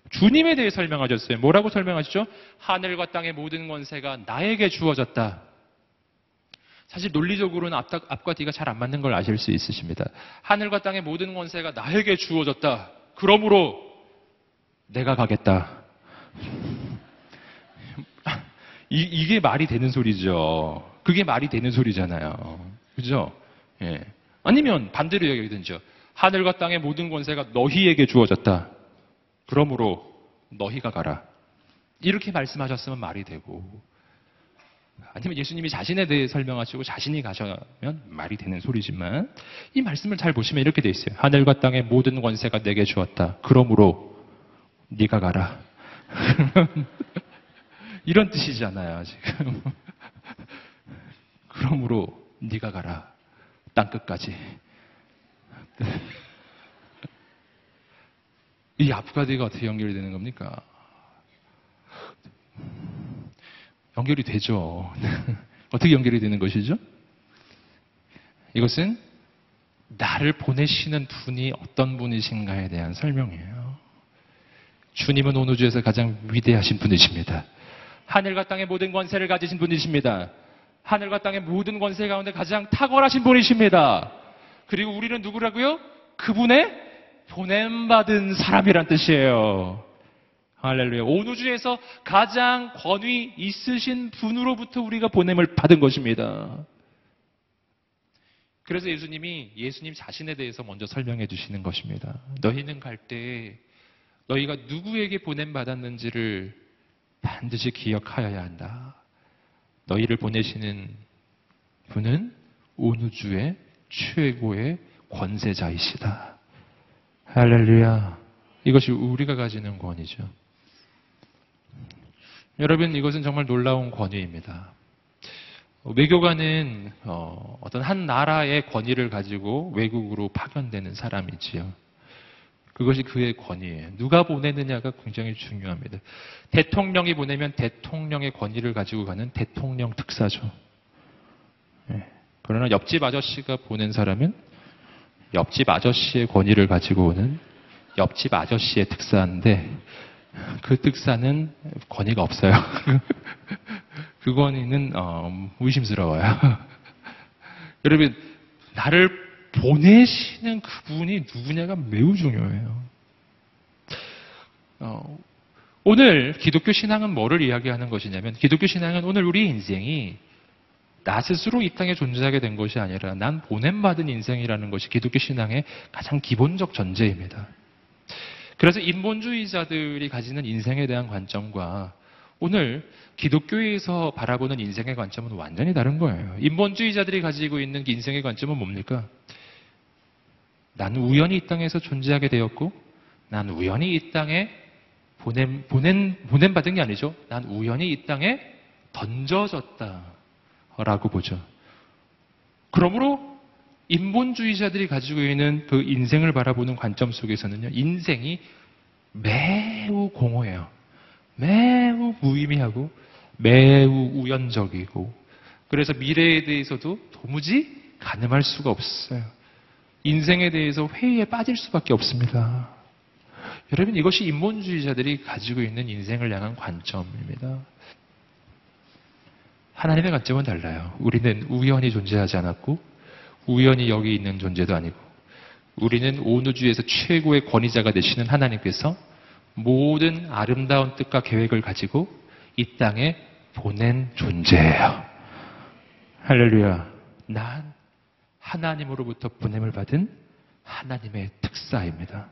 주님에 대해 설명하셨어요. 뭐라고 설명하시죠? 하늘과 땅의 모든 권세가 나에게 주어졌다. 사실 논리적으로는 앞, 앞과 뒤가 잘 안 맞는 걸 아실 수 있으십니다. 하늘과 땅의 모든 권세가 나에게 주어졌다. 그러므로 내가 가겠다. 이, 이게 말이 되는 소리죠. 그게 말이 되는 소리잖아요. 그죠? 예. 아니면 반대로 얘기하든죠. 하늘과 땅의 모든 권세가 너희에게 주어졌다. 그러므로 너희가 가라. 이렇게 말씀하셨으면 말이 되고. 아니면 예수님이 자신에 대해 설명하시고 자신이 가셔면 말이 되는 소리지만 이 말씀을 잘 보시면 이렇게 돼 있어요. 하늘과 땅의 모든 권세가 내게 주었다. 그러므로 네가 가라. 이런 뜻이잖아요, 지금. 그러므로 네가 가라. 땅 끝까지. 이 아프가디가 어떻게 연결이 되는 겁니까? 연결이 되죠. 어떻게 연결이 되는 것이죠? 이것은 나를 보내시는 분이 어떤 분이신가에 대한 설명이에요. 주님은 온 우주에서 가장 위대하신 분이십니다. 하늘과 땅의 모든 권세를 가지신 분이십니다. 하늘과 땅의 모든 권세 가운데 가장 탁월하신 분이십니다. 그리고 우리는 누구라고요? 그분의 보냄받은 사람이란 뜻이에요. 할렐루야. 온 우주에서 가장 권위 있으신 분으로부터 우리가 보냄을 받은 것입니다. 그래서 예수님이 예수님 자신에 대해서 먼저 설명해 주시는 것입니다. 너희는 갈 때 너희가 누구에게 보냄 받았는지를 반드시 기억하여야 한다. 너희를 보내시는 분은 온 우주의 최고의 권세자이시다. 할렐루야. 이것이 우리가 가지는 권위죠. 여러분, 이것은 정말 놀라운 권위입니다. 외교관은 어, 어떤 한 나라의 권위를 가지고 외국으로 파견되는 사람이지요. 그것이 그의 권위예요. 누가 보내느냐가 굉장히 중요합니다. 대통령이 보내면 대통령의 권위를 가지고 가는 대통령 특사죠. 예. 그러나 옆집 아저씨가 보낸 사람은 옆집 아저씨의 권위를 가지고 오는 옆집 아저씨의 특사인데 그 특사는 권위가 없어요. 그 권위는 어, 의심스러워요. 여러분 나를 보내시는 그분이 누구냐가 매우 중요해요. 어, 오늘 기독교 신앙은 뭐를 이야기하는 것이냐면 기독교 신앙은 오늘 우리 인생이 나 스스로 이 땅에 존재하게 된 것이 아니라 난 보냄받은 인생이라는 것이 기독교 신앙의 가장 기본적 전제입니다. 그래서 인본주의자들이 가지는 인생에 대한 관점과 오늘 기독교에서 바라보는 인생의 관점은 완전히 다른 거예요. 인본주의자들이 가지고 있는 인생의 관점은 뭡니까? 난 우연히 이 땅에서 존재하게 되었고, 난 우연히 이 땅에 보냄, 보낸, 보냄 받은 게 아니죠. 난 우연히 이 땅에 던져졌다. 라고 보죠. 그러므로 인본주의자들이 가지고 있는 그 인생을 바라보는 관점 속에서는요, 인생이 매우 공허해요. 매우 무의미하고 매우 우연적이고 그래서 미래에 대해서도 도무지 가늠할 수가 없어요. 인생에 대해서 회의에 빠질 수밖에 없습니다. 여러분 이것이 인본주의자들이 가지고 있는 인생을 향한 관점입니다. 하나님의 관점은 달라요. 우리는 우연히 존재하지 않았고 우연히 여기 있는 존재도 아니고 우리는 온 우주에서 최고의 권위자가 되시는 하나님께서 모든 아름다운 뜻과 계획을 가지고 이 땅에 보낸 존재예요. 할렐루야. 난 하나님으로부터 보냄을 받은 하나님의 특사입니다.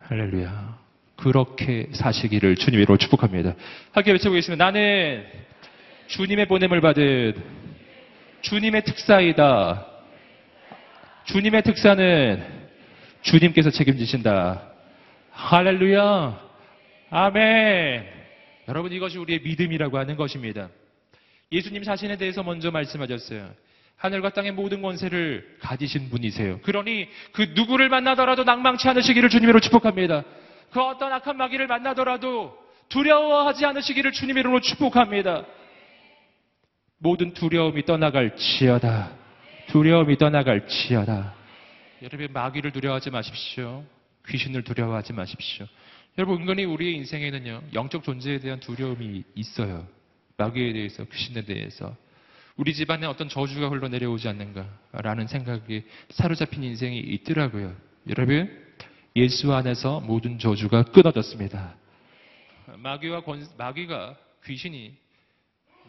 할렐루야. 그렇게 사시기를 주님으로 축복합니다. 함께 외쳐보겠습니다. 나는 주님의 보냄을 받은 주님의 특사이다. 주님의 특사는 주님께서 책임지신다. 할렐루야. 아멘. 여러분 이것이 우리의 믿음이라고 하는 것입니다. 예수님 자신에 대해서 먼저 말씀하셨어요. 하늘과 땅의 모든 권세를 가지신 분이세요. 그러니 그 누구를 만나더라도 낭망치 않으시기를 주님으로 축복합니다. 그 어떤 악한 마귀를 만나더라도 두려워하지 않으시기를 주님 이름으로 축복합니다. 모든 두려움이 떠나갈 지어다. 두려움이 떠나갈 지어다. 여러분 마귀를 두려워하지 마십시오. 귀신을 두려워하지 마십시오. 여러분 은근히 우리의 인생에는요 영적 존재에 대한 두려움이 있어요. 마귀에 대해서 귀신에 대해서 우리 집안에 어떤 저주가 흘러 내려오지 않는가라는 생각에 사로잡힌 인생이 있더라고요. 여러분 예수 안에서 모든 저주가 끊어졌습니다. 마귀와 권, 마귀가 귀신이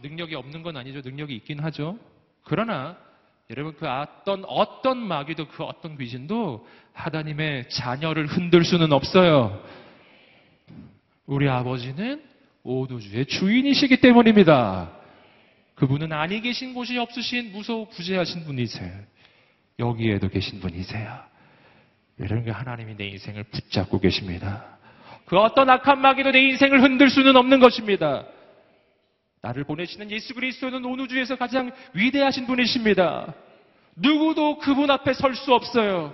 능력이 없는 건 아니죠. 능력이 있긴 하죠. 그러나 여러분 그 어떤 어떤 마귀도 그 어떤 귀신도 하나님의 자녀를 흔들 수는 없어요. 우리 아버지는 오두주의 주인이시기 때문입니다. 그분은 아니 계신 곳이 없으신 무소부재하신 분이세요. 여기에도 계신 분이세요. 이런 게 하나님이 내 인생을 붙잡고 계십니다. 그 어떤 악한 마귀도 내 인생을 흔들 수는 없는 것입니다. 나를 보내시는 예수 그리스도는 온 우주에서 가장 위대하신 분이십니다. 누구도 그분 앞에 설 수 없어요.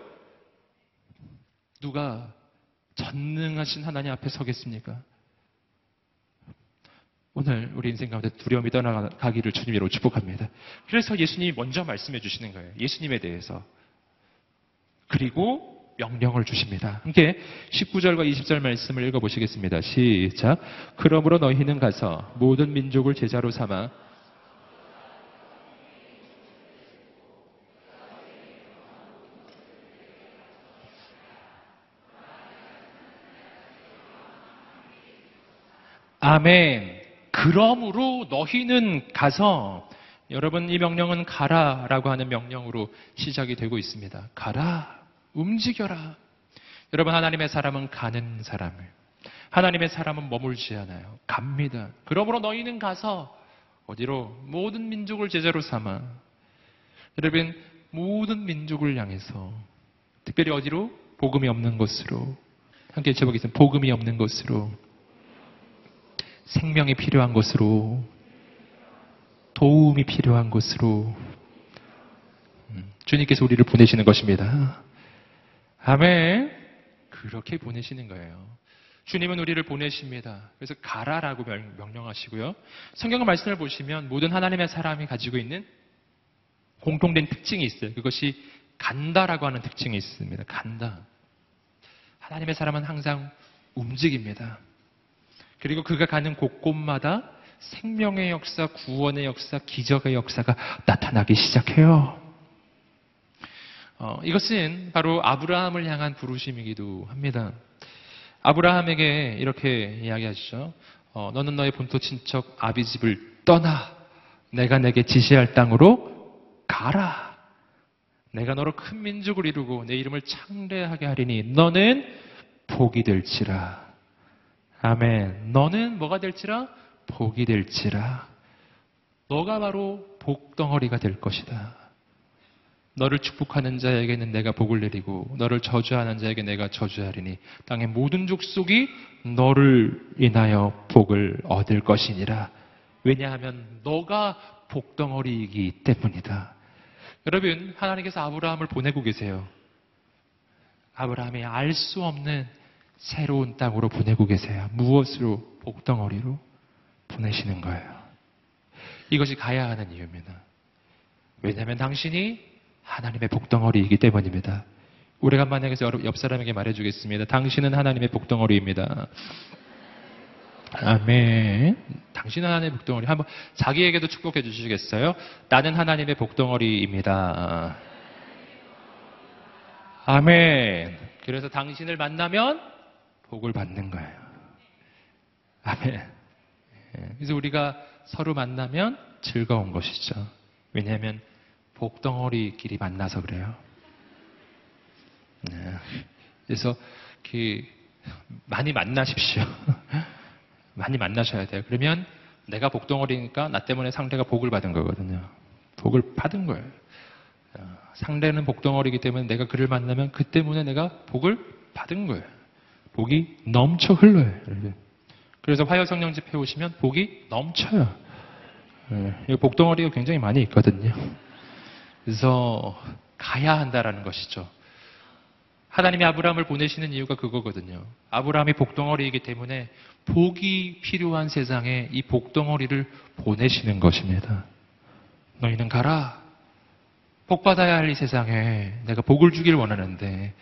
누가 전능하신 하나님 앞에 서겠습니까? 오늘 우리 인생 가운데 두려움이 떠나가기를 주님으로 축복합니다. 그래서 예수님이 먼저 말씀해 주시는 거예요. 예수님에 대해서. 그리고 명령을 주십니다. 함께 19절과 20절 말씀을 읽어보시겠습니다. 시작. 그러므로 너희는 가서 모든 민족을 제자로 삼아 아멘. 그러므로 너희는 가서 여러분 이 명령은 가라라고 하는 명령으로 시작이 되고 있습니다. 가라. 움직여라. 여러분 하나님의 사람은 가는 사람을 하나님의 사람은 머물지 않아요. 갑니다. 그러므로 너희는 가서 어디로 모든 민족을 제자로 삼아 여러분 모든 민족을 향해서 특별히 어디로 복음이 없는 곳으로 함께 제목이있습니다 복음이 없는 곳으로 생명이 필요한 곳으로 도움이 필요한 곳으로 음, 주님께서 우리를 보내시는 것입니다. 아멘. 그렇게 보내시는 거예요. 주님은 우리를 보내십니다. 그래서 가라라고 명령하시고요. 성경 말씀을 보시면 모든 하나님의 사람이 가지고 있는 공통된 특징이 있어요. 그것이 간다라고 하는 특징이 있습니다. 간다. 하나님의 사람은 항상 움직입니다. 그리고 그가 가는 곳곳마다 생명의 역사, 구원의 역사, 기적의 역사가 나타나기 시작해요. 어, 이것은 바로 아브라함을 향한 부르심이기도 합니다. 아브라함에게 이렇게 이야기하시죠. 어, 너는 너의 본토 친척 아비 집을 떠나 내가 내게 지시할 땅으로 가라. 내가 너로 큰 민족을 이루고 내 이름을 창대하게 하리니 너는 복이 될지라. 아멘. 너는 뭐가 될지라? 복이 될지라. 너가 바로 복덩어리가 될 것이다. 너를 축복하는 자에게는 내가 복을 내리고 너를 저주하는 자에게 내가 저주하리니 땅의 모든 족속이 너를 인하여 복을 얻을 것이니라. 왜냐하면 너가 복덩어리이기 때문이다. 여러분 하나님께서 아브라함을 보내고 계세요. 아브라함이 알 수 없는 새로운 땅으로 보내고 계세요. 무엇으로? 복덩어리로 보내시는 거예요. 이것이 가야 하는 이유입니다. 왜냐하면 당신이 하나님의 복덩어리이기 때문입니다. 오래간만에 옆 사람에게 말해주겠습니다. 당신은 하나님의 복덩어리입니다. 아멘. 당신은 하나님의 복덩어리. 한번 자기에게도 축복해 주시겠어요? 나는 하나님의 복덩어리입니다. 아멘. 그래서 당신을 만나면 복을 받는 거예요. 아멘. 예, 그래서 우리가 서로 만나면 즐거운 것이죠. 왜냐하면 복덩어리끼리 만나서 그래요. 네. 그래서 그 많이 만나십시오. 많이 만나셔야 돼요. 그러면 내가 복덩어리니까 나 때문에 상대가 복을 받은 거거든요. 복을 받은 거예요. 어, 상대는 복덩어리이기 때문에 내가 그를 만나면 그 때문에 내가 복을 받은 거예요. 복이 넘쳐 흘러요. 그래서 화요 성령 집회 오시면 복이 넘쳐요. 예, 복덩어리가 굉장히 많이 있거든요. 그래서 가야 한다라는 것이죠. 하나님이 아브라함을 보내시는 이유가 그거거든요. 아브라함이 복덩어리이기 때문에 복이 필요한 세상에 이 복덩어리를 보내시는 것입니다. 너희는 가라. 복 받아야 할 이 세상에 내가 복을 주길 원하는데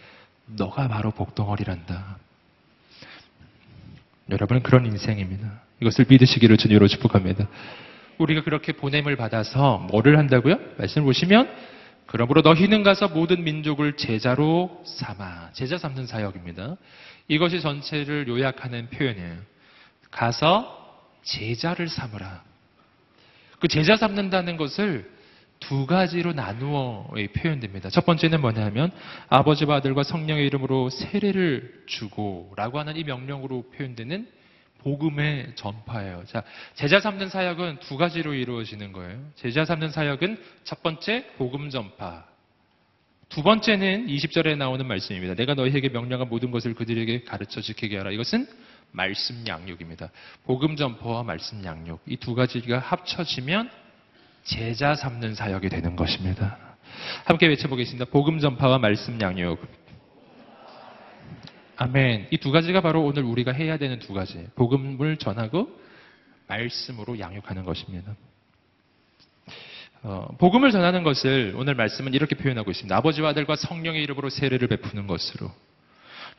너가 바로 복덩어리란다. 여러분은 그런 인생입니다. 이것을 믿으시기를 주님으로 축복합니다. 우리가 그렇게 보냄을 받아서 뭐를 한다고요? 말씀을 보시면 그러므로 너희는 가서 모든 민족을 제자로 삼아 제자 삼는 사역입니다. 이것이 전체를 요약하는 표현이에요. 가서 제자를 삼으라. 그 제자 삼는다는 것을 두 가지로 나누어 표현됩니다. 첫 번째는 뭐냐면 아버지와 아들과 성령의 이름으로 세례를 주고라고 하는 이 명령으로 표현되는 복음의 전파예요. 자, 제자 삼는 사역은 두 가지로 이루어지는 거예요. 제자 삼는 사역은 첫 번째 복음 전파. 두 번째는 20절에 나오는 말씀입니다. 내가 너희에게 명령한 모든 것을 그들에게 가르쳐 지키게 하라. 이것은 말씀 양육입니다. 복음 전파와 말씀 양육. 이 두 가지가 합쳐지면 제자 삼는 사역이 되는 것입니다. 함께 외쳐보겠습니다. 복음 전파와 말씀 양육. 아멘. 이 두 가지가 바로 오늘 우리가 해야 되는 두 가지. 복음을 전하고 말씀으로 양육하는 것입니다. 어, 복음을 전하는 것을 오늘 말씀은 이렇게 표현하고 있습니다. 아버지와 아들과 성령의 이름으로 세례를 베푸는 것으로.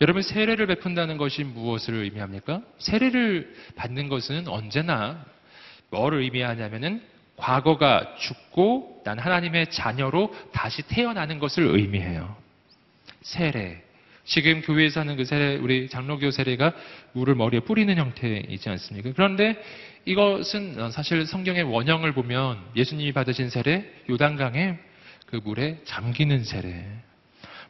여러분 세례를 베푼다는 것이 무엇을 의미합니까? 세례를 받는 것은 언제나 뭘 의미하냐면은 과거가 죽고 난 하나님의 자녀로 다시 태어나는 것을 의미해요. 세례. 지금 교회에서 하는 그 세례, 우리 장로교 세례가 물을 머리에 뿌리는 형태이지 않습니까? 그런데 이것은 사실 성경의 원형을 보면 예수님이 받으신 세례, 요단강에 그 물에 잠기는 세례.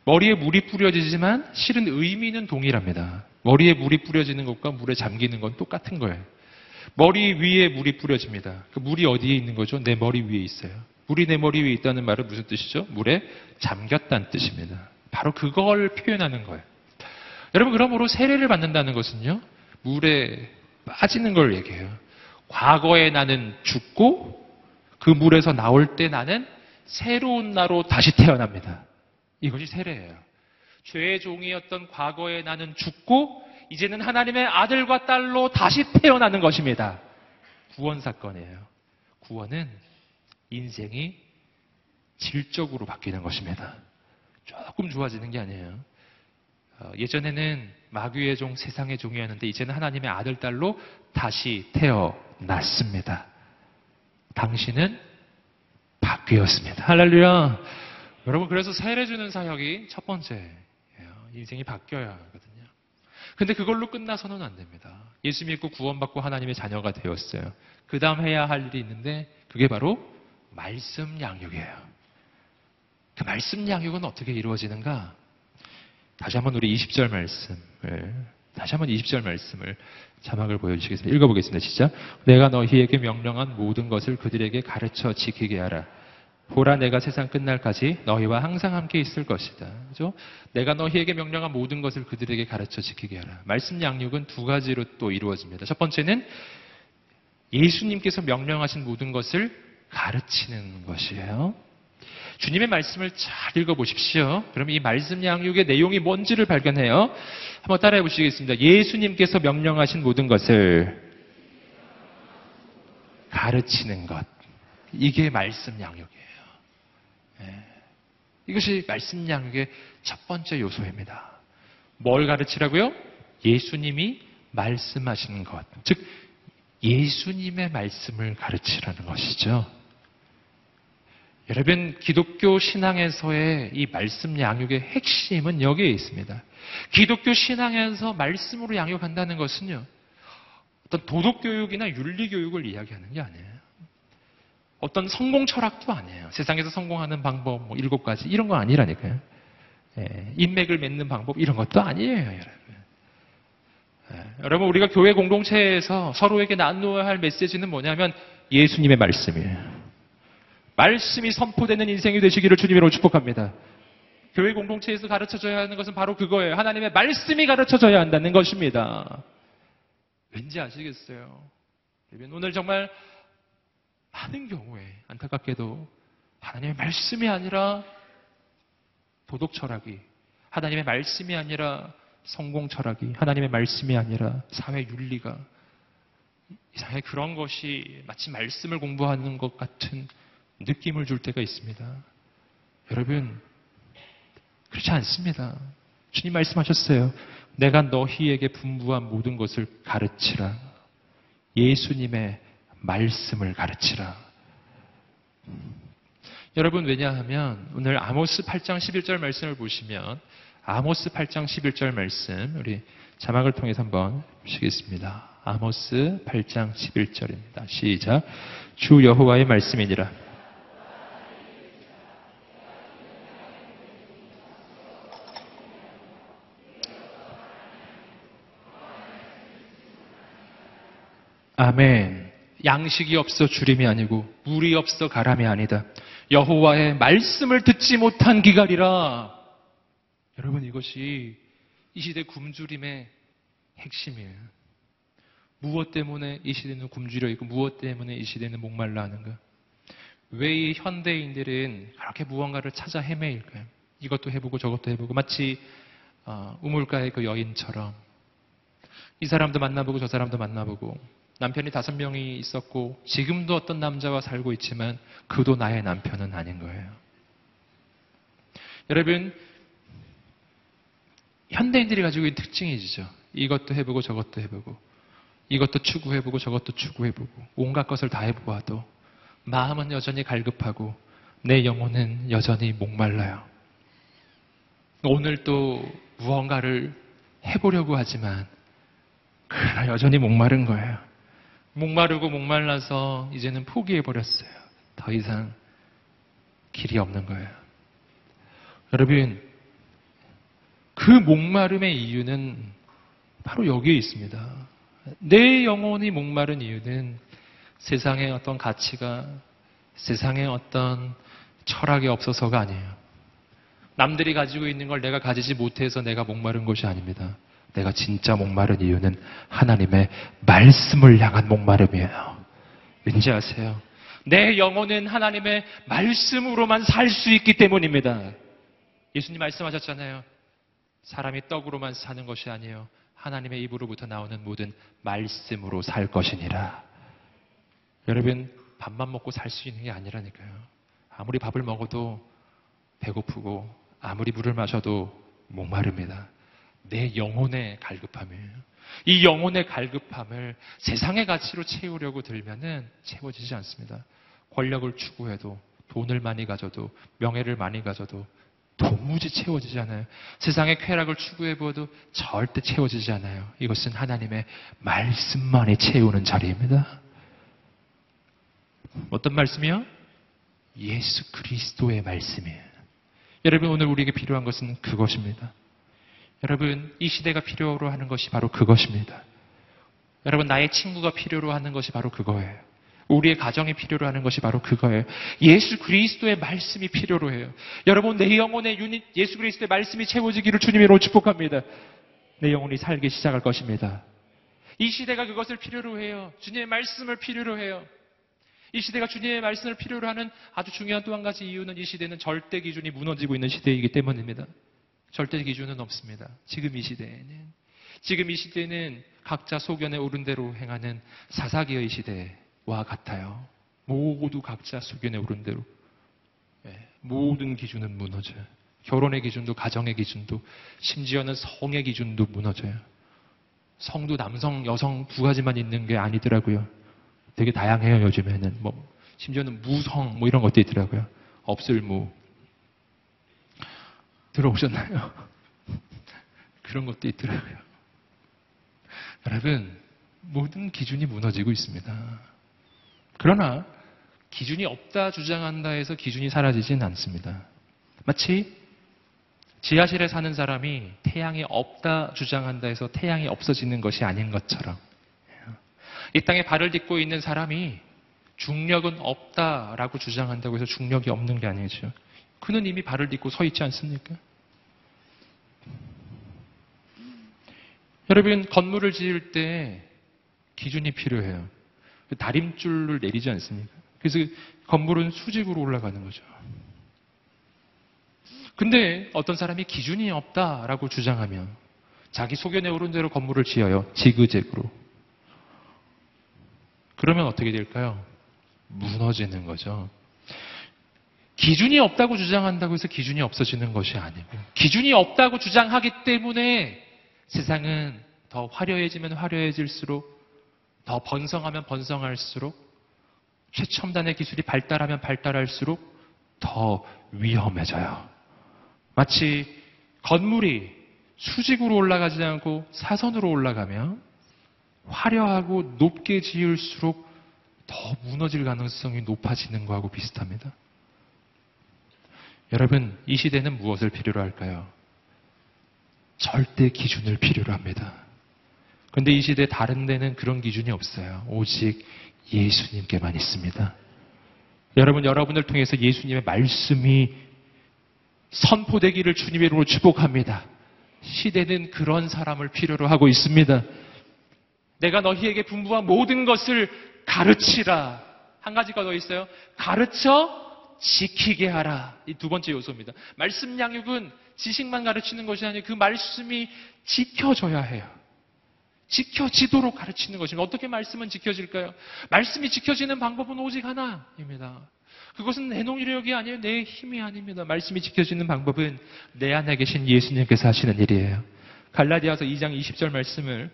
머리에 물이 뿌려지지만 실은 의미는 동일합니다. 머리에 물이 뿌려지는 것과 물에 잠기는 건 똑같은 거예요. 머리 위에 물이 뿌려집니다. 그 물이 어디에 있는 거죠? 내 머리 위에 있어요. 물이 내 머리 위에 있다는 말은 무슨 뜻이죠? 물에 잠겼다는 뜻입니다. 바로 그걸 표현하는 거예요. 여러분, 그러므로 세례를 받는다는 것은요, 물에 빠지는 걸 얘기해요. 과거에 나는 죽고 그 물에서 나올 때 나는 새로운 나로 다시 태어납니다. 이것이 세례예요. 죄의 종이었던 과거에 나는 죽고 이제는 하나님의 아들과 딸로 다시 태어나는 것입니다. 구원 사건이에요. 구원은 인생이 질적으로 바뀌는 것입니다. 조금 좋아지는 게 아니에요. 어, 예전에는 마귀의 종, 세상의 종이었는데 이제는 하나님의 아들, 딸로 다시 태어났습니다. 당신은 바뀌었습니다. 할렐루야. 여러분, 그래서 세례 주는 사역이 첫 번째예요. 인생이 바뀌어야 하거든요. 근데 그걸로 끝나서는 안 됩니다. 예수 믿고 구원받고 하나님의 자녀가 되었어요. 그 다음 해야 할 일이 있는데 그게 바로 말씀 양육이에요. 그 말씀 양육은 어떻게 이루어지는가? 다시 한번 우리 20절 말씀을 다시 한번 20절 말씀을 자막을 보여주시겠습니다. 읽어보겠습니다. 진짜 내가 너희에게 명령한 모든 것을 그들에게 가르쳐 지키게 하라. 보라 내가 세상 끝날까지 너희와 항상 함께 있을 것이다. 그죠? 내가 너희에게 명령한 모든 것을 그들에게 가르쳐 지키게 하라. 말씀 양육은 두 가지로 또 이루어집니다. 첫 번째는 예수님께서 명령하신 모든 것을 가르치는 것이에요. 주님의 말씀을 잘 읽어보십시오. 그럼 이 말씀 양육의 내용이 뭔지를 발견해요. 한번 따라해 보시겠습니다. 예수님께서 명령하신 모든 것을 가르치는 것. 이게 말씀. 네. 이것이 말씀 양육의 첫 번째 요소입니다. 뭘 가르치라고요? 예수님이 말씀하시는 것. 즉, 예수님의 말씀을 가르치라는 것이죠. 여러분, 기독교 신앙에서의 이 말씀 양육의 핵심은 여기에 있습니다. 기독교 신앙에서 말씀으로 양육한다는 것은요, 어떤 도덕교육이나 윤리교육을 이야기하는 게 아니에요. 어떤 성공 철학도 아니에요. 세상에서 성공하는 방법, 뭐 일곱 가지, 이런 거 아니라니까요. 예, 인맥을 맺는 방법, 이런 것도 아니에요, 여러분. 예, 여러분, 우리가 교회 공동체에서 서로에게 나누어야 할 메시지는 뭐냐면 예수님의 말씀이에요. 말씀이 선포되는 인생이 되시기를 주님으로 축복합니다. 교회 공동체에서 가르쳐줘야 하는 것은 바로 그거예요. 하나님의 말씀이 가르쳐져야 한다는 것입니다. 왠지 아시겠어요? 오늘 정말 많은 경우에 안타깝게도 하나님의 말씀이 아니라 도덕 철학이, 하나님의 말씀이 아니라 성공 철학이, 하나님의 말씀이 아니라 사회 윤리가 이상하게 그런 것이 마치 말씀을 공부하는 것 같은 느낌을 줄 때가 있습니다. 여러분, 그렇지 않습니다. 주님 말씀하셨어요. 내가 너희에게 분부한 모든 것을 가르치라. 예수님의 말씀을 가르치라. 여러분, 왜냐하면 오늘 아모스 8장 11절 말씀을 보시면 아모스 8장 11절 말씀 우리 자막을 통해서 한번 보시겠습니다. 아모스 8장 11절입니다. 시작. 주 여호와의 말씀이니라. 아멘. 양식이 없어 주림이 아니고 물이 없어 가람이 아니다. 여호와의 말씀을 듣지 못한 기갈이라. 여러분 이것이 이 시대 굶주림의 핵심이에요. 무엇 때문에 이 시대는 굶주려 있고 무엇 때문에 이 시대는 목말라 하는가? 왜 이 현대인들은 그렇게 무언가를 찾아 헤매일까요? 이것도 해보고 저것도 해보고 마치 어, 우물가의 그 여인처럼 이 사람도 만나보고 저 사람도 만나보고 남편이 다섯 명이 있었고 지금도 어떤 남자와 살고 있지만 그도 나의 남편은 아닌 거예요. 여러분 현대인들이 가지고 있는 특징이죠. 이것도 해보고 저것도 해보고 이것도 추구해보고 저것도 추구해보고 온갖 것을 다 해보아도 마음은 여전히 갈급하고 내 영혼은 여전히 목말라요. 오늘 또 무언가를 해보려고 하지만 그러나 여전히 목마른 거예요. 목마르고 목말라서 이제는 포기해버렸어요. 더 이상 길이 없는 거예요. 여러분, 그 목마름의 이유는 바로 여기에 있습니다. 내 영혼이 목마른 이유는 세상의 어떤 가치가, 세상의 어떤 철학이 없어서가 아니에요. 남들이 가지고 있는 걸 내가 가지지 못해서 내가 목마른 것이 아닙니다. 내가 진짜 목마른 이유는 하나님의 말씀을 향한 목마름이에요. 왠지 아세요? 내 영혼은 하나님의 말씀으로만 살 수 있기 때문입니다. 예수님 말씀하셨잖아요. 사람이 떡으로만 사는 것이 아니에요. 하나님의 입으로부터 나오는 모든 말씀으로 살 것이니라. 여러분, 밥만 먹고 살 수 있는 게 아니라니까요. 아무리 밥을 먹어도 배고프고, 아무리 물을 마셔도 목마릅니다. 내 영혼의 갈급함이에요. 이 영혼의 갈급함을 세상의 가치로 채우려고 들면은 채워지지 않습니다. 권력을 추구해도, 돈을 많이 가져도, 명예를 많이 가져도, 도무지 채워지지 않아요. 세상의 쾌락을 추구해보아도 절대 채워지지 않아요. 이것은 하나님의 말씀만이 채우는 자리입니다. 어떤 말씀이요? 예수 그리스도의 말씀이에요. 여러분, 오늘 우리에게 필요한 것은 그것입니다. 여러분, 이 시대가 필요로 하는 것이 바로 그것입니다. 여러분, 나의 친구가 필요로 하는 것이 바로 그거예요. 우리의 가정이 필요로 하는 것이 바로 그거예요. 예수 그리스도의 말씀이 필요로 해요. 여러분, 내 영혼의 유닛, 예수 그리스도의 말씀이 채워지기를 주님으로 축복합니다. 내 영혼이 살기 시작할 것입니다. 이 시대가 그것을 필요로 해요. 주님의 말씀을 필요로 해요. 이 시대가 주님의 말씀을 필요로 하는 아주 중요한 또 한 가지 이유는 이 시대는 절대 기준이 무너지고 있는 시대이기 때문입니다. 절대 기준은 없습니다. 지금 이 시대에는. 지금 이 시대는 각자 소견에 오른 대로 행하는 사사기의 시대와 같아요. 모두 각자 소견에 오른 대로. 예, 모든 기준은 무너져요. 결혼의 기준도 가정의 기준도 심지어는 성의 기준도 무너져요. 성도 남성, 여성 두 가지만 있는 게 아니더라고요. 되게 다양해요, 요즘에는. 뭐, 심지어는 무성, 뭐 이런 것도 있더라고요. 없을 무. 들어오셨나요? 그런 것도 있더라고요. 여러분, 모든 기준이 무너지고 있습니다. 그러나, 기준이 없다 주장한다 해서 기준이 사라지진 않습니다. 마치 지하실에 사는 사람이 태양이 없다 주장한다 해서 태양이 없어지는 것이 아닌 것처럼 이 땅에 발을 딛고 있는 사람이 중력은 없다라고 주장한다고 해서 중력이 없는 게 아니죠. 그는 이미 발을 딛고 서 있지 않습니까? 여러분, 건물을 지을 때 기준이 필요해요. 다림줄을 내리지 않습니까? 그래서 건물은 수직으로 올라가는 거죠. 근데 어떤 사람이 기준이 없다라고 주장하면 자기 소견에 오른 대로 건물을 지어요. 지그재그로. 그러면 어떻게 될까요? 무너지는 거죠. 기준이 없다고 주장한다고 해서 기준이 없어지는 것이 아니고 기준이 없다고 주장하기 때문에 세상은 더 화려해지면 화려해질수록 더 번성하면 번성할수록 최첨단의 기술이 발달하면 발달할수록 더 위험해져요. 마치 건물이 수직으로 올라가지 않고 사선으로 올라가면 화려하고 높게 지을수록 더 무너질 가능성이 높아지는 거하고 비슷합니다. 여러분, 이 시대는 무엇을 필요로 할까요? 절대 기준을 필요로 합니다. 근데 이 시대 다른 데는 그런 기준이 없어요. 오직 예수님께만 있습니다. 여러분, 여러분을 통해서 예수님의 말씀이 선포되기를 주님의 이름으로 축복합니다. 시대는 그런 사람을 필요로 하고 있습니다. 내가 너희에게 분부한 모든 것을 가르치라. 한 가지가 더 있어요. 가르쳐 지키게 하라. 이 두 번째 요소입니다. 말씀 양육은 지식만 가르치는 것이 아니고 그 말씀이 지켜져야 해요. 지켜지도록 가르치는 것입니다. 어떻게 말씀은 지켜질까요? 말씀이 지켜지는 방법은 오직 하나입니다. 그것은 내 노력이 아니에요. 내 힘이 아닙니다. 말씀이 지켜지는 방법은 내 안에 계신 예수님께서 하시는 일이에요. 갈라디아서 2장 20절 말씀을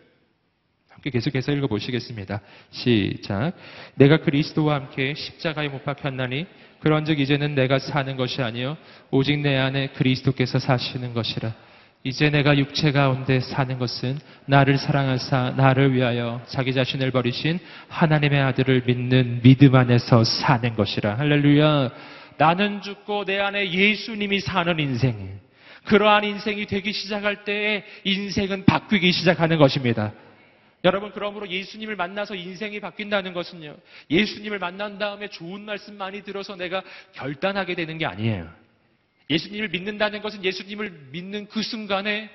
함께 계속해서 읽어보시겠습니다. 시작. 내가 그리스도와 함께 십자가에 못 박혔나니 그런즉 이제는 내가 사는 것이 아니요 오직 내 안에 그리스도께서 사시는 것이라. 이제 내가 육체 가운데 사는 것은 나를 사랑하사 나를 위하여 자기 자신을 버리신 하나님의 아들을 믿는 믿음 안에서 사는 것이라. 할렐루야. 나는 죽고 내 안에 예수님이 사는 인생. 그러한 인생이 되기 시작할 때에 인생은 바뀌기 시작하는 것입니다. 여러분, 그러므로 예수님을 만나서 인생이 바뀐다는 것은요, 예수님을 만난 다음에 좋은 말씀 많이 들어서 내가 결단하게 되는 게 아니에요. 예수님을 믿는다는 것은 예수님을 믿는 그 순간에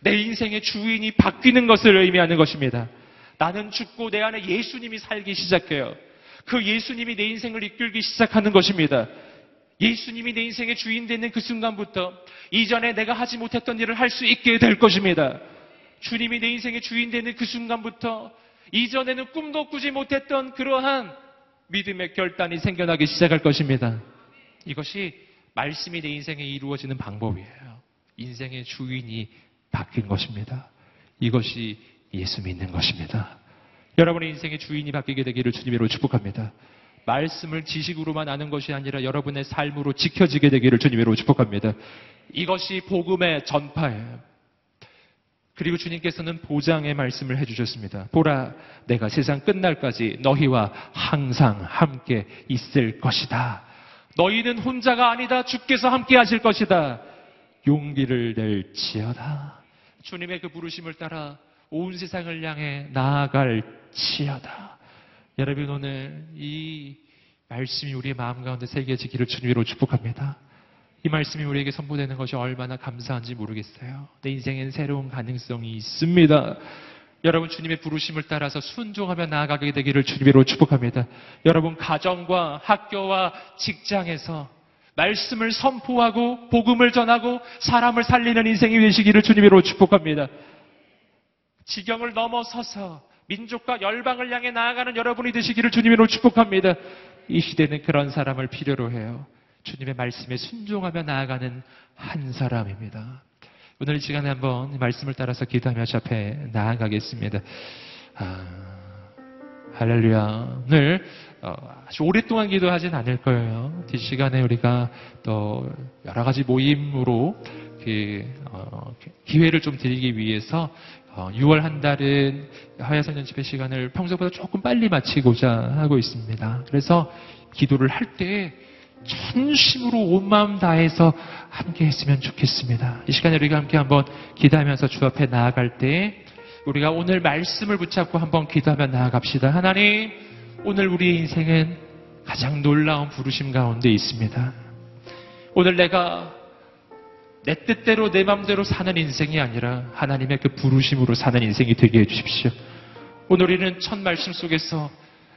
내 인생의 주인이 바뀌는 것을 의미하는 것입니다. 나는 죽고 내 안에 예수님이 살기 시작해요. 그 예수님이 내 인생을 이끌기 시작하는 것입니다. 예수님이 내 인생의 주인 되는 그 순간부터 이전에 내가 하지 못했던 일을 할 수 있게 될 것입니다. 주님이 내 인생의 주인 되는 그 순간부터 이전에는 꿈도 꾸지 못했던 그러한 믿음의 결단이 생겨나기 시작할 것입니다. 이것이 말씀이 내 인생에 이루어지는 방법이에요. 인생의 주인이 바뀐 것입니다. 이것이 예수 믿는 것입니다. 여러분의 인생의 주인이 바뀌게 되기를 주님으로 축복합니다. 말씀을 지식으로만 아는 것이 아니라 여러분의 삶으로 지켜지게 되기를 주님으로 축복합니다. 이것이 복음의 전파예요. 그리고 주님께서는 보장의 말씀을 해주셨습니다. 보라, 내가 세상 끝날까지 너희와 항상 함께 있을 것이다. 너희는 혼자가 아니다. 주께서 함께 하실 것이다. 용기를 낼지어다. 주님의 그 부르심을 따라 온 세상을 향해 나아갈지어다. 여러분 오늘 이 말씀이 우리의 마음 가운데 새겨지기를 주님으로 축복합니다. 이 말씀이 우리에게 선포되는 것이 얼마나 감사한지 모르겠어요. 내 인생엔 새로운 가능성이 있습니다. 여러분 주님의 부르심을 따라서 순종하며 나아가게 되기를 주님으로 축복합니다. 여러분 가정과 학교와 직장에서 말씀을 선포하고 복음을 전하고 사람을 살리는 인생이 되시기를 주님으로 축복합니다. 지경을 넘어서서 민족과 열방을 향해 나아가는 여러분이 되시기를 주님으로 축복합니다. 이 시대는 그런 사람을 필요로 해요. 주님의 말씀에 순종하며 나아가는 한 사람입니다. 오늘 이 시간에 한번 말씀을 따라서 기도하며 주 앞에 나아가겠습니다. 아, 할렐루야. 오늘 어, 아주 오랫동안 기도하진 않을 거예요. 이 시간에 우리가 또 여러 가지 모임으로 그, 어, 기회를 좀 드리기 위해서 어, 6월 한 달은 하야선년 집회 시간을 평소보다 조금 빨리 마치고자 하고 있습니다. 그래서 기도를 할 때 전심으로 온 마음 다해서 함께 했으면 좋겠습니다. 이 시간에 우리가 함께 한번 기도하면서 주 앞에 나아갈 때 우리가 오늘 말씀을 붙잡고 한번 기도하며 나아갑시다. 하나님, 오늘 우리의 인생은 가장 놀라운 부르심 가운데 있습니다. 오늘 내가 내 뜻대로 내 마음대로 사는 인생이 아니라 하나님의 그 부르심으로 사는 인생이 되게 해주십시오. 오늘 우리는 첫 말씀 속에서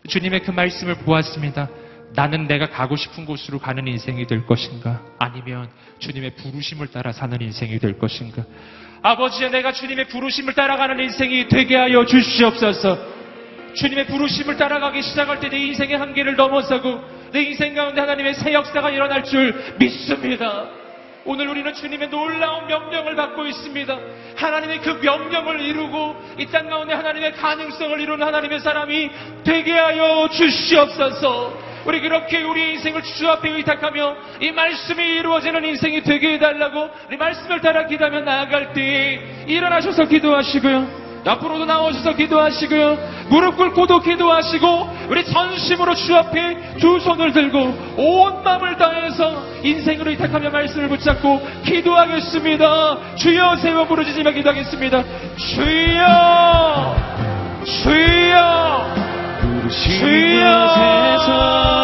주님의 그 말씀을 보았습니다. 나는 내가 가고 싶은 곳으로 가는 인생이 될 것인가? 아니면 주님의 부르심을 따라 사는 인생이 될 것인가? 아버지여 내가 주님의 부르심을 따라가는 인생이 되게 하여 주시옵소서. 주님의 부르심을 따라가기 시작할 때 내 인생의 한계를 넘어서고 내 인생 가운데 하나님의 새 역사가 일어날 줄 믿습니다. 오늘 우리는 주님의 놀라운 명령을 받고 있습니다. 하나님의 그 명령을 이루고 이 땅 가운데 하나님의 가능성을 이루는 하나님의 사람이 되게 하여 주시옵소서. 우리 그렇게 우리 인생을 주 앞에 의탁하며 이 말씀이 이루어지는 인생이 되게 해달라고 우리 말씀을 따라 기도하며 나아갈 때 일어나셔서 기도하시고요. 옆으로도 나오셔서 기도하시고요. 무릎 꿇고도 기도하시고 우리 전심으로 주 앞에 두 손을 들고 온 마음을 다해서 인생으로 이탁하며 말씀을 붙잡고 기도하겠습니다. 주여 세워 부르짖으며 기도하겠습니다. 주여 주여 부르신 곳에서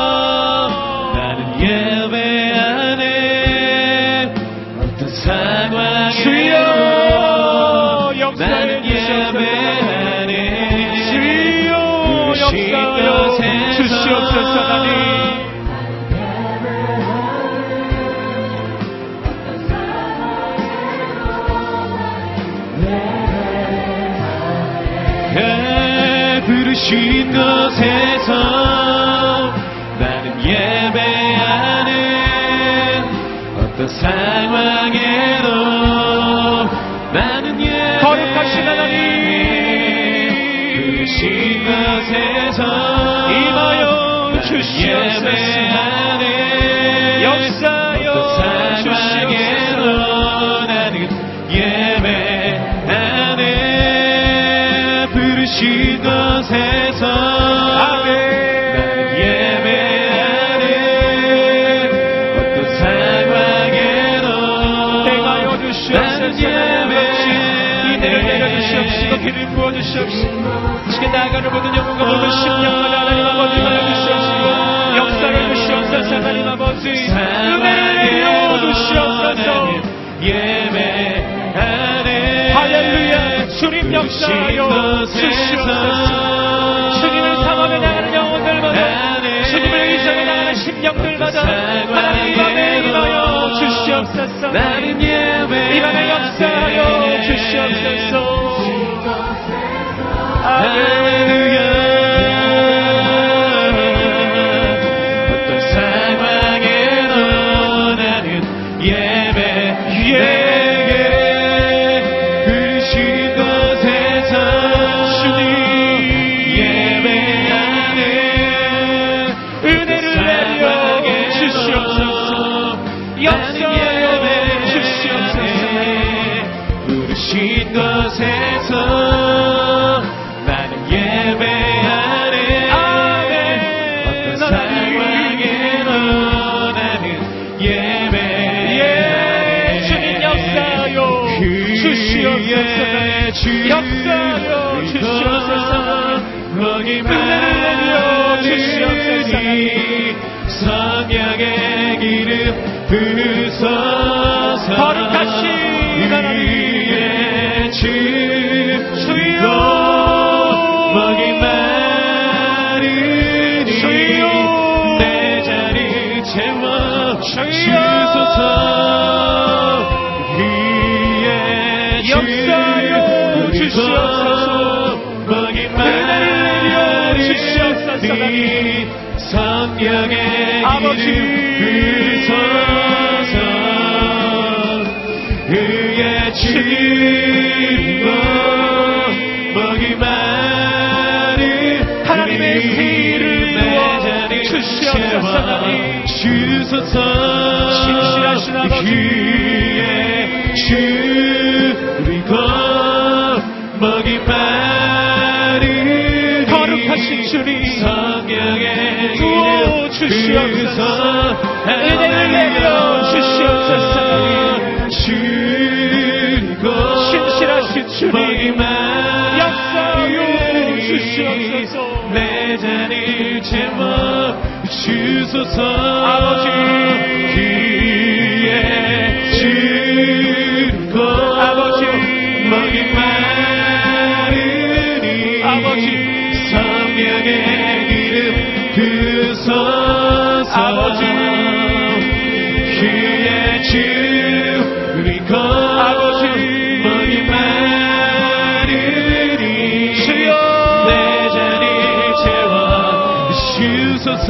주시옵소서. 어떤 상황에도 나는 나는 주시옵소서. 이들을 내려주시옵시고 길을 부어주시옵시고 지금 나아가는 모든 영혼과 모든 심령마다 하나님 아버지 주시옵시고 역사를 주시옵소서 하나님 아버지 은혜를 내려 주시옵소서 예배하네 할렐루야 주님 역사하여 주시옵소서. 주님을 사모하며 나가는 영혼들마다 주님을 의지하며 나가는 심령들마다 하나님 이 밤에 임하여 주시옵소서. 나는 예배 이 밤에 역사하여 주시옵소서. 할렐루야 하나님의 피를 자리 주시옵소서. 주소서 신실하신 아버지. 그의 주리고 먹이 마른 거룩하신 주님. 성령의 부어 주시옵소서. 은혜를 내려 주시옵소서. 주리고 신실하신 주님. 주소서 아버지. 그의 주리고 아버지. 먹이 마르니 아버지. 성령의 기름 부소서 아버지. 그의 주리고 아버지. 먹이 마르니 주여. 내 자리 채워 주소서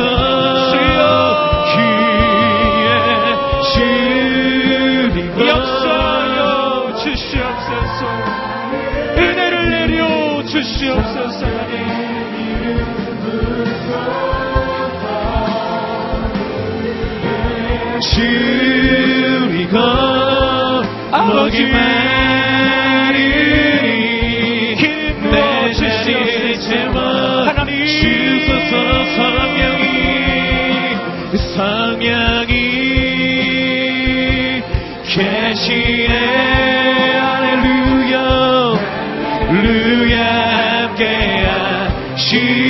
주리고 목이마르니 힘내주실 제발 주소서 성령이 성령이 계시에 할렐루야. 루야 함께야 주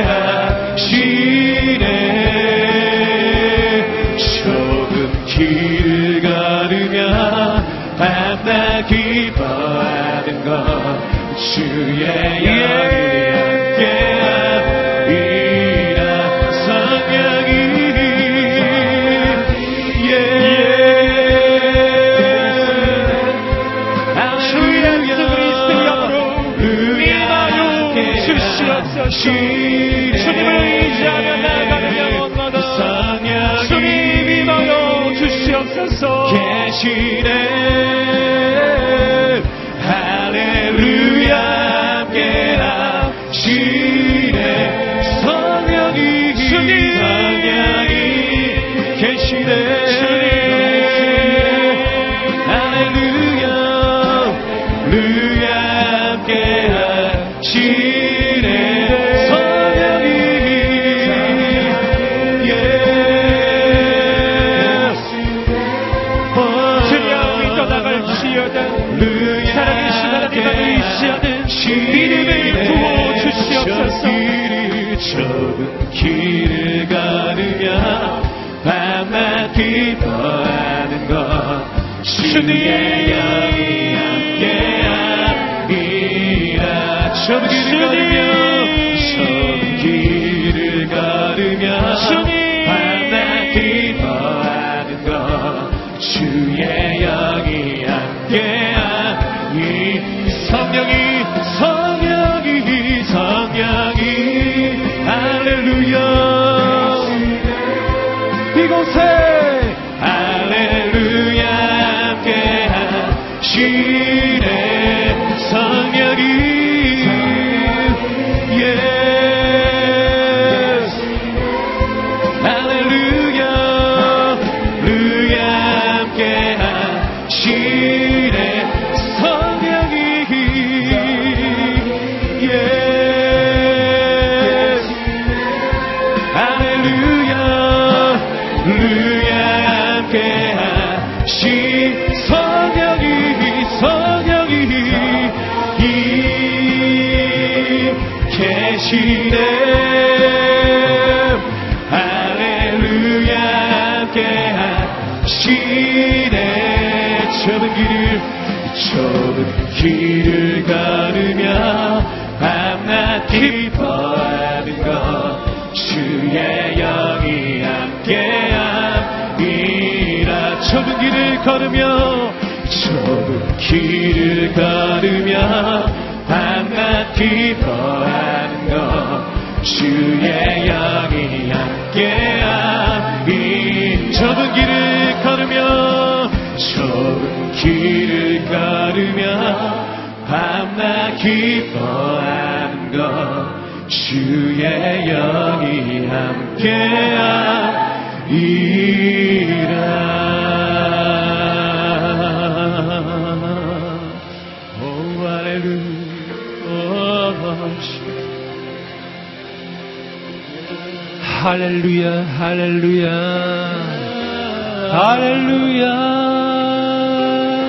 하시네 조금 길을 걸으며 밤낮 기뻐하는 것 주의 영이 함 주시옵소서. 계시네 할렐루야 좁은 길을 걸으며 밤낮 기뻐하는 것. 주의 영이 함께하리라 좁은 길을 걸으며 좁은 길을 걸으며 걸으며 좁은 길을 걸으며 밤낮 기뻐하는 것 주의 영이 함께함이 좁은 길을 걸으며 좁은 길을 걸으며 밤낮 기뻐하는 것 주의 영이 함께하리라 할렐루야 할렐루야, 할렐루야.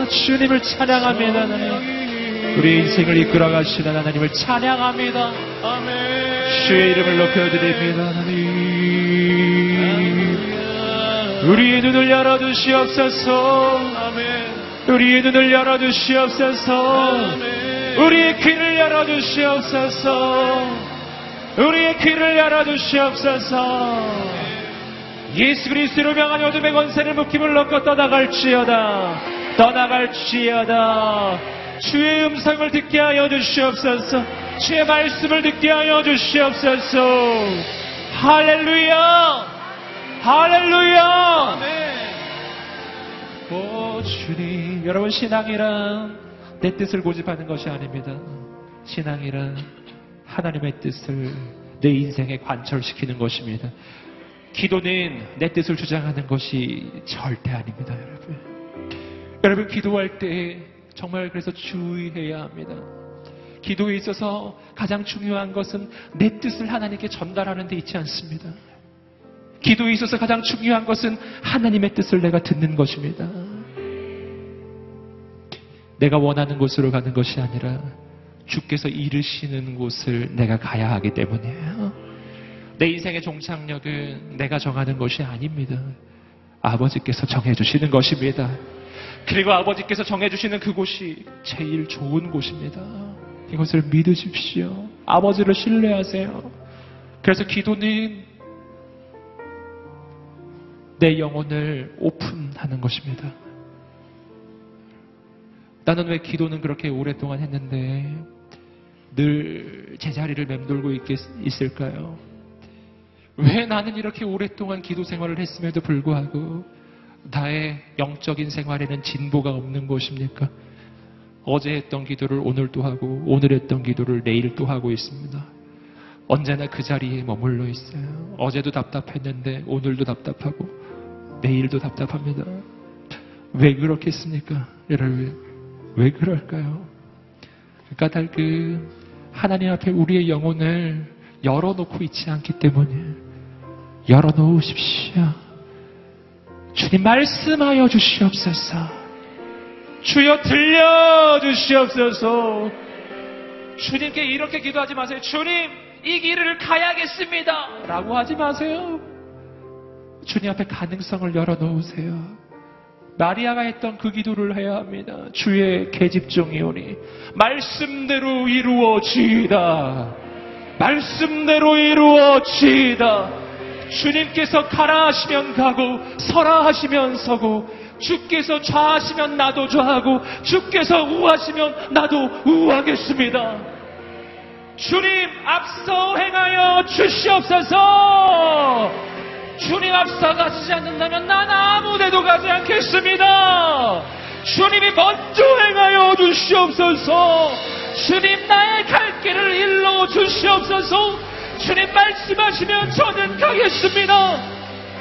주님을 찬양합니다, 하나님. 우리 인생을 이끌어 가시는 하나님을 찬양합니다. 주의 이름을 높여드립니다, 하나님. 우리의 눈을 열어주시옵소서. 우리의 눈을 열어주시옵소서. 우리의 귀를 열어주시옵소서. 우리의 귀를 열어주시옵소서. 예수 그리스도로 명한 어둠의 권세를 묶임을 넣고 떠나갈지어다. 떠나갈지어다. 주의 음성을 듣게 하여 주시옵소서. 주의 말씀을 듣게 하여 주시옵소서. 할렐루야! 할렐루야! 오 주님 여러분 신앙이란 내 뜻을 고집하는 것이 아닙니다 신앙이란 하나님의 뜻을 내 인생에 관철시키는 것입니다 기도는 내 뜻을 주장하는 것이 절대 아닙니다 여러분 여러분 기도할 때 정말 그래서 주의해야 합니다 기도에 있어서 가장 중요한 것은 내 뜻을 하나님께 전달하는 데 있지 않습니다. 기도에 있어서 가장 중요한 것은 하나님의 뜻을 내가 듣는 것입니다. 내가 원하는 곳으로 가는 것이 아니라 주께서 이르시는 곳을 내가 가야 하기 때문이에요. 내 인생의 종착역은 내가 정하는 것이 아닙니다. 아버지께서 정해주시는 것입니다. 그리고 아버지께서 정해주시는 그곳이 제일 좋은 곳입니다. 이것을 믿으십시오. 아버지를 신뢰하세요. 그래서 기도는 내 영혼을 오픈하는 것입니다. 나는 왜 기도는 그렇게 오랫동안 했는데 늘 제자리를 맴돌고 있겠, 있을까요? 왜 나는 이렇게 오랫동안 기도 생활을 했음에도 불구하고 나의 영적인 생활에는 진보가 없는 것입니까? 어제 했던 기도를 오늘 또 하고 오늘 했던 기도를 내일 또 하고 있습니다. 언제나 그 자리에 머물러 있어요. 어제도 답답했는데 오늘도 답답하고 내일도 답답합니다. 왜 그렇겠습니까? 여러분, 왜 그럴까요? 까닭그 하나님 앞에 우리의 영혼을 열어놓고 있지 않기 때문에 열어놓으십시오. 주님 말씀하여 주시옵소서. 주여 들려 주시옵소서. 주님께 이렇게 기도하지 마세요. 주님, 이 길을 가야겠습니다. 라고 하지 마세요. 주님 앞에 가능성을 열어놓으세요. 마리아가 했던 그 기도를 해야 합니다. 주의 계집종이오니 말씀대로 이루어지이다. 말씀대로 이루어지이다. 주님께서 가라 하시면 가고 서라 하시면 서고 주께서 좌하시면 나도 좌하고 주께서 우하시면 나도 우하겠습니다. 주님 앞서 행하여 주시옵소서. 주님 앞서 가시지 않는다면 난 아무데도 가지 않겠습니다. 주님이 먼저 행하여 주시옵소서. 주님 나의 갈 길을 일러 주시옵소서. 주님 말씀하시면 저는 가겠습니다.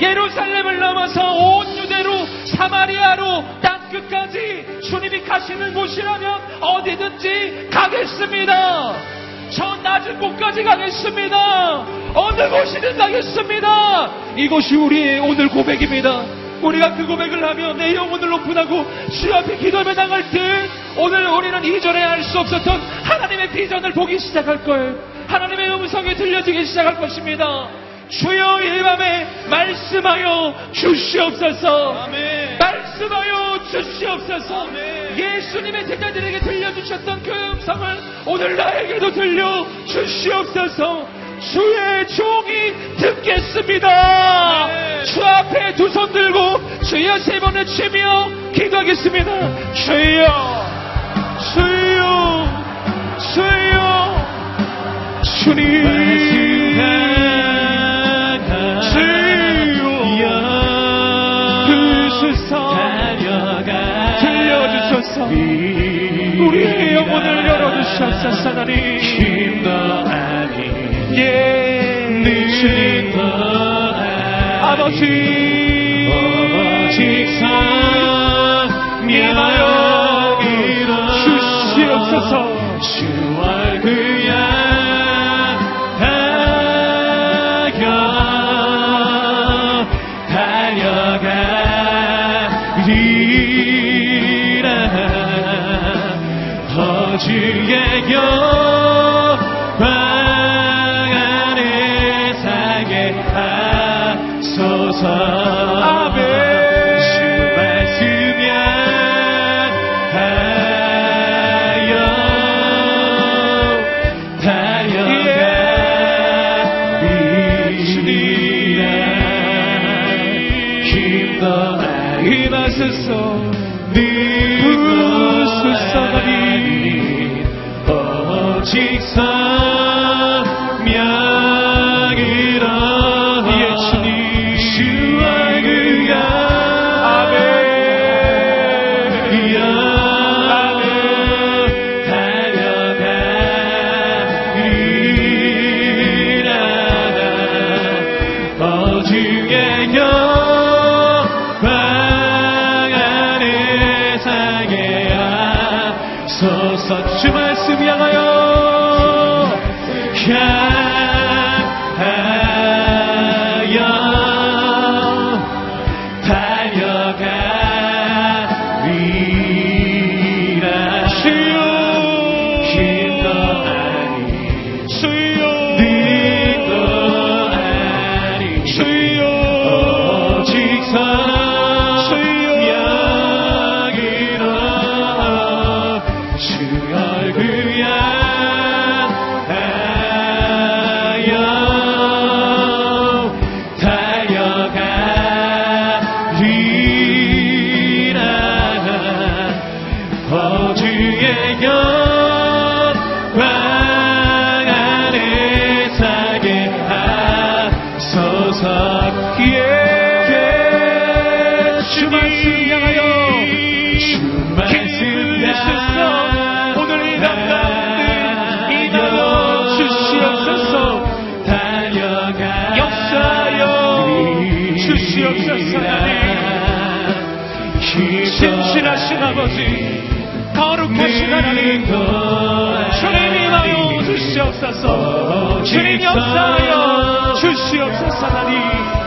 예루살렘을 넘어서 온 유대로 사마리아로 땅 끝까지 주님이 가시는 곳이라면 어디든지 가겠습니다. 저 낮은 곳까지 가겠습니다. 어느 곳이든 가겠습니다. 이것이 우리의 오늘 고백입니다. 우리가 그 고백을 하며 내 영혼을 오픈하고 주 앞에 기도하며 나갈 때 오늘 우리는 이전에 알 수 없었던 하나님의 비전을 보기 시작할 거예요. 하나님의 음성이 들려지기 시작할 것입니다. 주여 이 밤에 말씀하여 주시옵소서. 아멘. 말씀하여 주시옵소서. 아멘. 예수님의 제자들에게 들려주셨던 그 음성을 오늘 나에게도 들려 주시옵소서. 주의 종이 듣겠습니다. 아멘. 주 앞에 두 손 들고 주여 세 번을 치며 기도하겠습니다. 주여, 주여, 주여, 주님. 하나님 힘도 아닌 예. 주님 아버지 주님이 역사하여 주시옵소서 하나님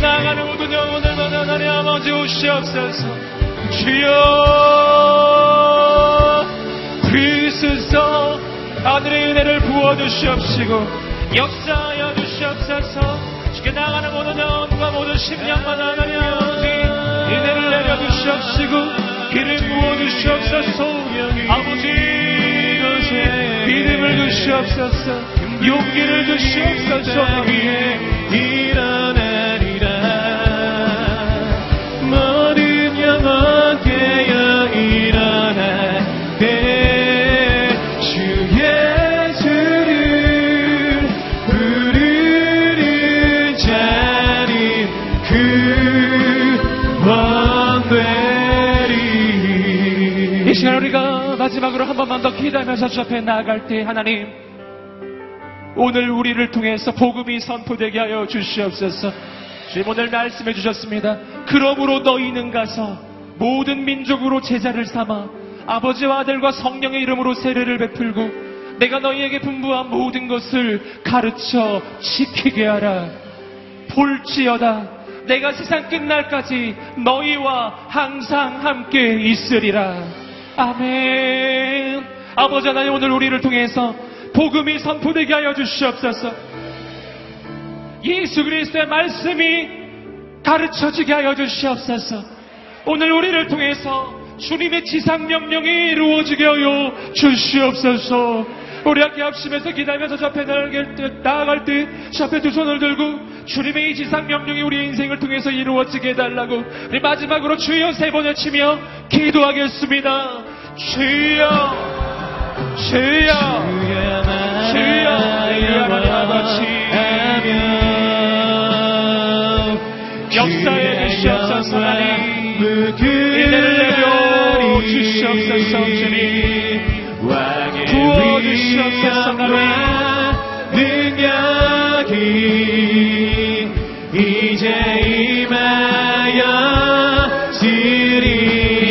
나가는 모든 영혼을 만나 하나님 아버지 오시옵소서. 주여 그리스도 아들의 은혜를 부어주시옵시고 역사하여 주시옵소서. 죽게 나가는 모든 영혼과 모든 심령마다 하나님 아버지 은혜를 내려주시옵시고 길을 부어주시옵소서. 아버지 믿음을 주시옵소서. 용기를 주시옵소서 시간 우리가 마지막으로 한 번만 더 기도하면서 주 앞에 나아갈 때 하나님 오늘 우리를 통해서 복음이 선포되게 하여 주시옵소서. 주님 오늘 말씀해 주셨습니다. 그러므로 너희는 가서 모든 민족으로 제자를 삼아 아버지와 아들과 성령의 이름으로 세례를 베풀고 내가 너희에게 분부한 모든 것을 가르쳐 지키게 하라. 볼지어다. 내가 세상 끝날까지 너희와 항상 함께 있으리라 아멘. 아버지 하나님 오늘 우리를 통해서 복음이 선포되게 하여 주시옵소서. 예수 그리스도의 말씀이 가르쳐지게 하여 주시옵소서. 오늘 우리를 통해서 주님의 지상 명령이 이루어지게 하여 주시옵소서 우리 함께 합심해서 기다리면서 저 앞에 나아갈 때, 앞에 두 손을 들고 주님의 이 지상 명령이 우리 인생을 통해서 이루어지게 해달라고 우리 마지막으로 주여 세 번 외치며 기도하겠습니다. 주여, 주여, 주여, 하나님 아버지. 역사해 주시옵소서 하나님 은혜를 내려 주시옵소서 주님 부어 주시옵소서 하나님 능력이 이제 임하여 지리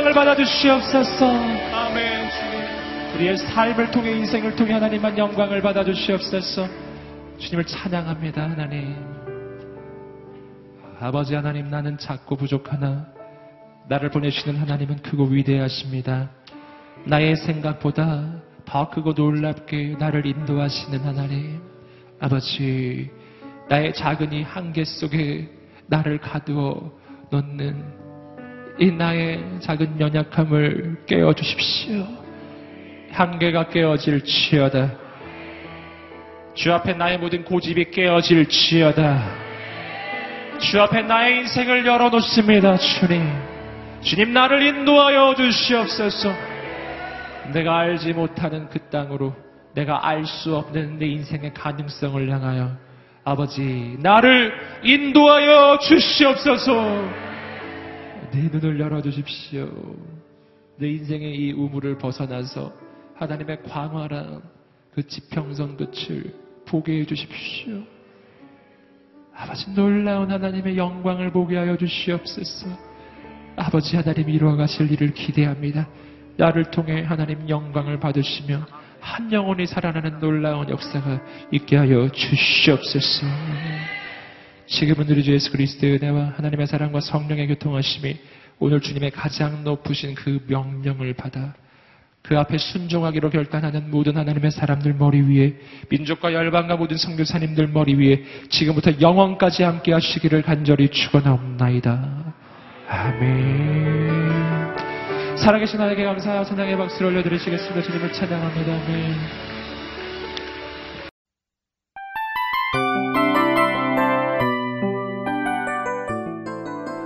영광을 받아 주시옵소서. 아멘 우리의 삶을 통해 인생을 통해 하나님만 영광을 받아 주시옵소서. 주님을 찬양합니다 하나님. 아버지 하나님 나는 작고 부족하나 나를 보내시는 하나님은 크고 위대하십니다. 나의 생각보다 더 크고 놀랍게 나를 인도하시는 하나님. 아버지 나의 작은 이 한계 속에 나를 가두어 놓는 이 나의 작은 연약함을 깨워 주십시오 한계가 깨어질 지어다. 주 앞에 나의 모든 고집이 깨어질 지어다. 주 앞에 나의 인생을 열어놓습니다, 주님. 주님 나를 인도하여 주시옵소서. 내가 알지 못하는 그 땅으로 내가 알 수 없는 내 인생의 가능성을 향하여 아버지 나를 인도하여 주시옵소서. 내 눈을 열어 주십시오. 내 인생의 이 우물을 벗어나서 하나님의 광활한 그 지평선 끝을 보게 해 주십시오. 아버지 놀라운 하나님의 영광을 보게 하여 주시옵소서. 아버지 하나님 이루어 가실 일을 기대합니다. 나를 통해 하나님 영광을 받으시며 한 영혼이 살아나는 놀라운 역사가 있게 하여 주시옵소서. 지금은 우리 주 예수 그리스도의 은혜와 하나님의 사랑과 성령의 교통하심이 오늘 주님의 가장 높으신 그 명령을 받아 그 앞에 순종하기로 결단하는 모든 하나님의 사람들 머리 위에 민족과 열방과 모든 성교사님들 머리 위에 지금부터 영원까지 함께 하시기를 간절히 축원하옵나이다. 아멘. 살아계신 하나님께 감사하여 찬양의 박수를 올려드리시겠습니다. 주님을 찬양합니다. 아멘.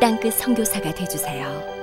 땅끝 선교사가 되주세요.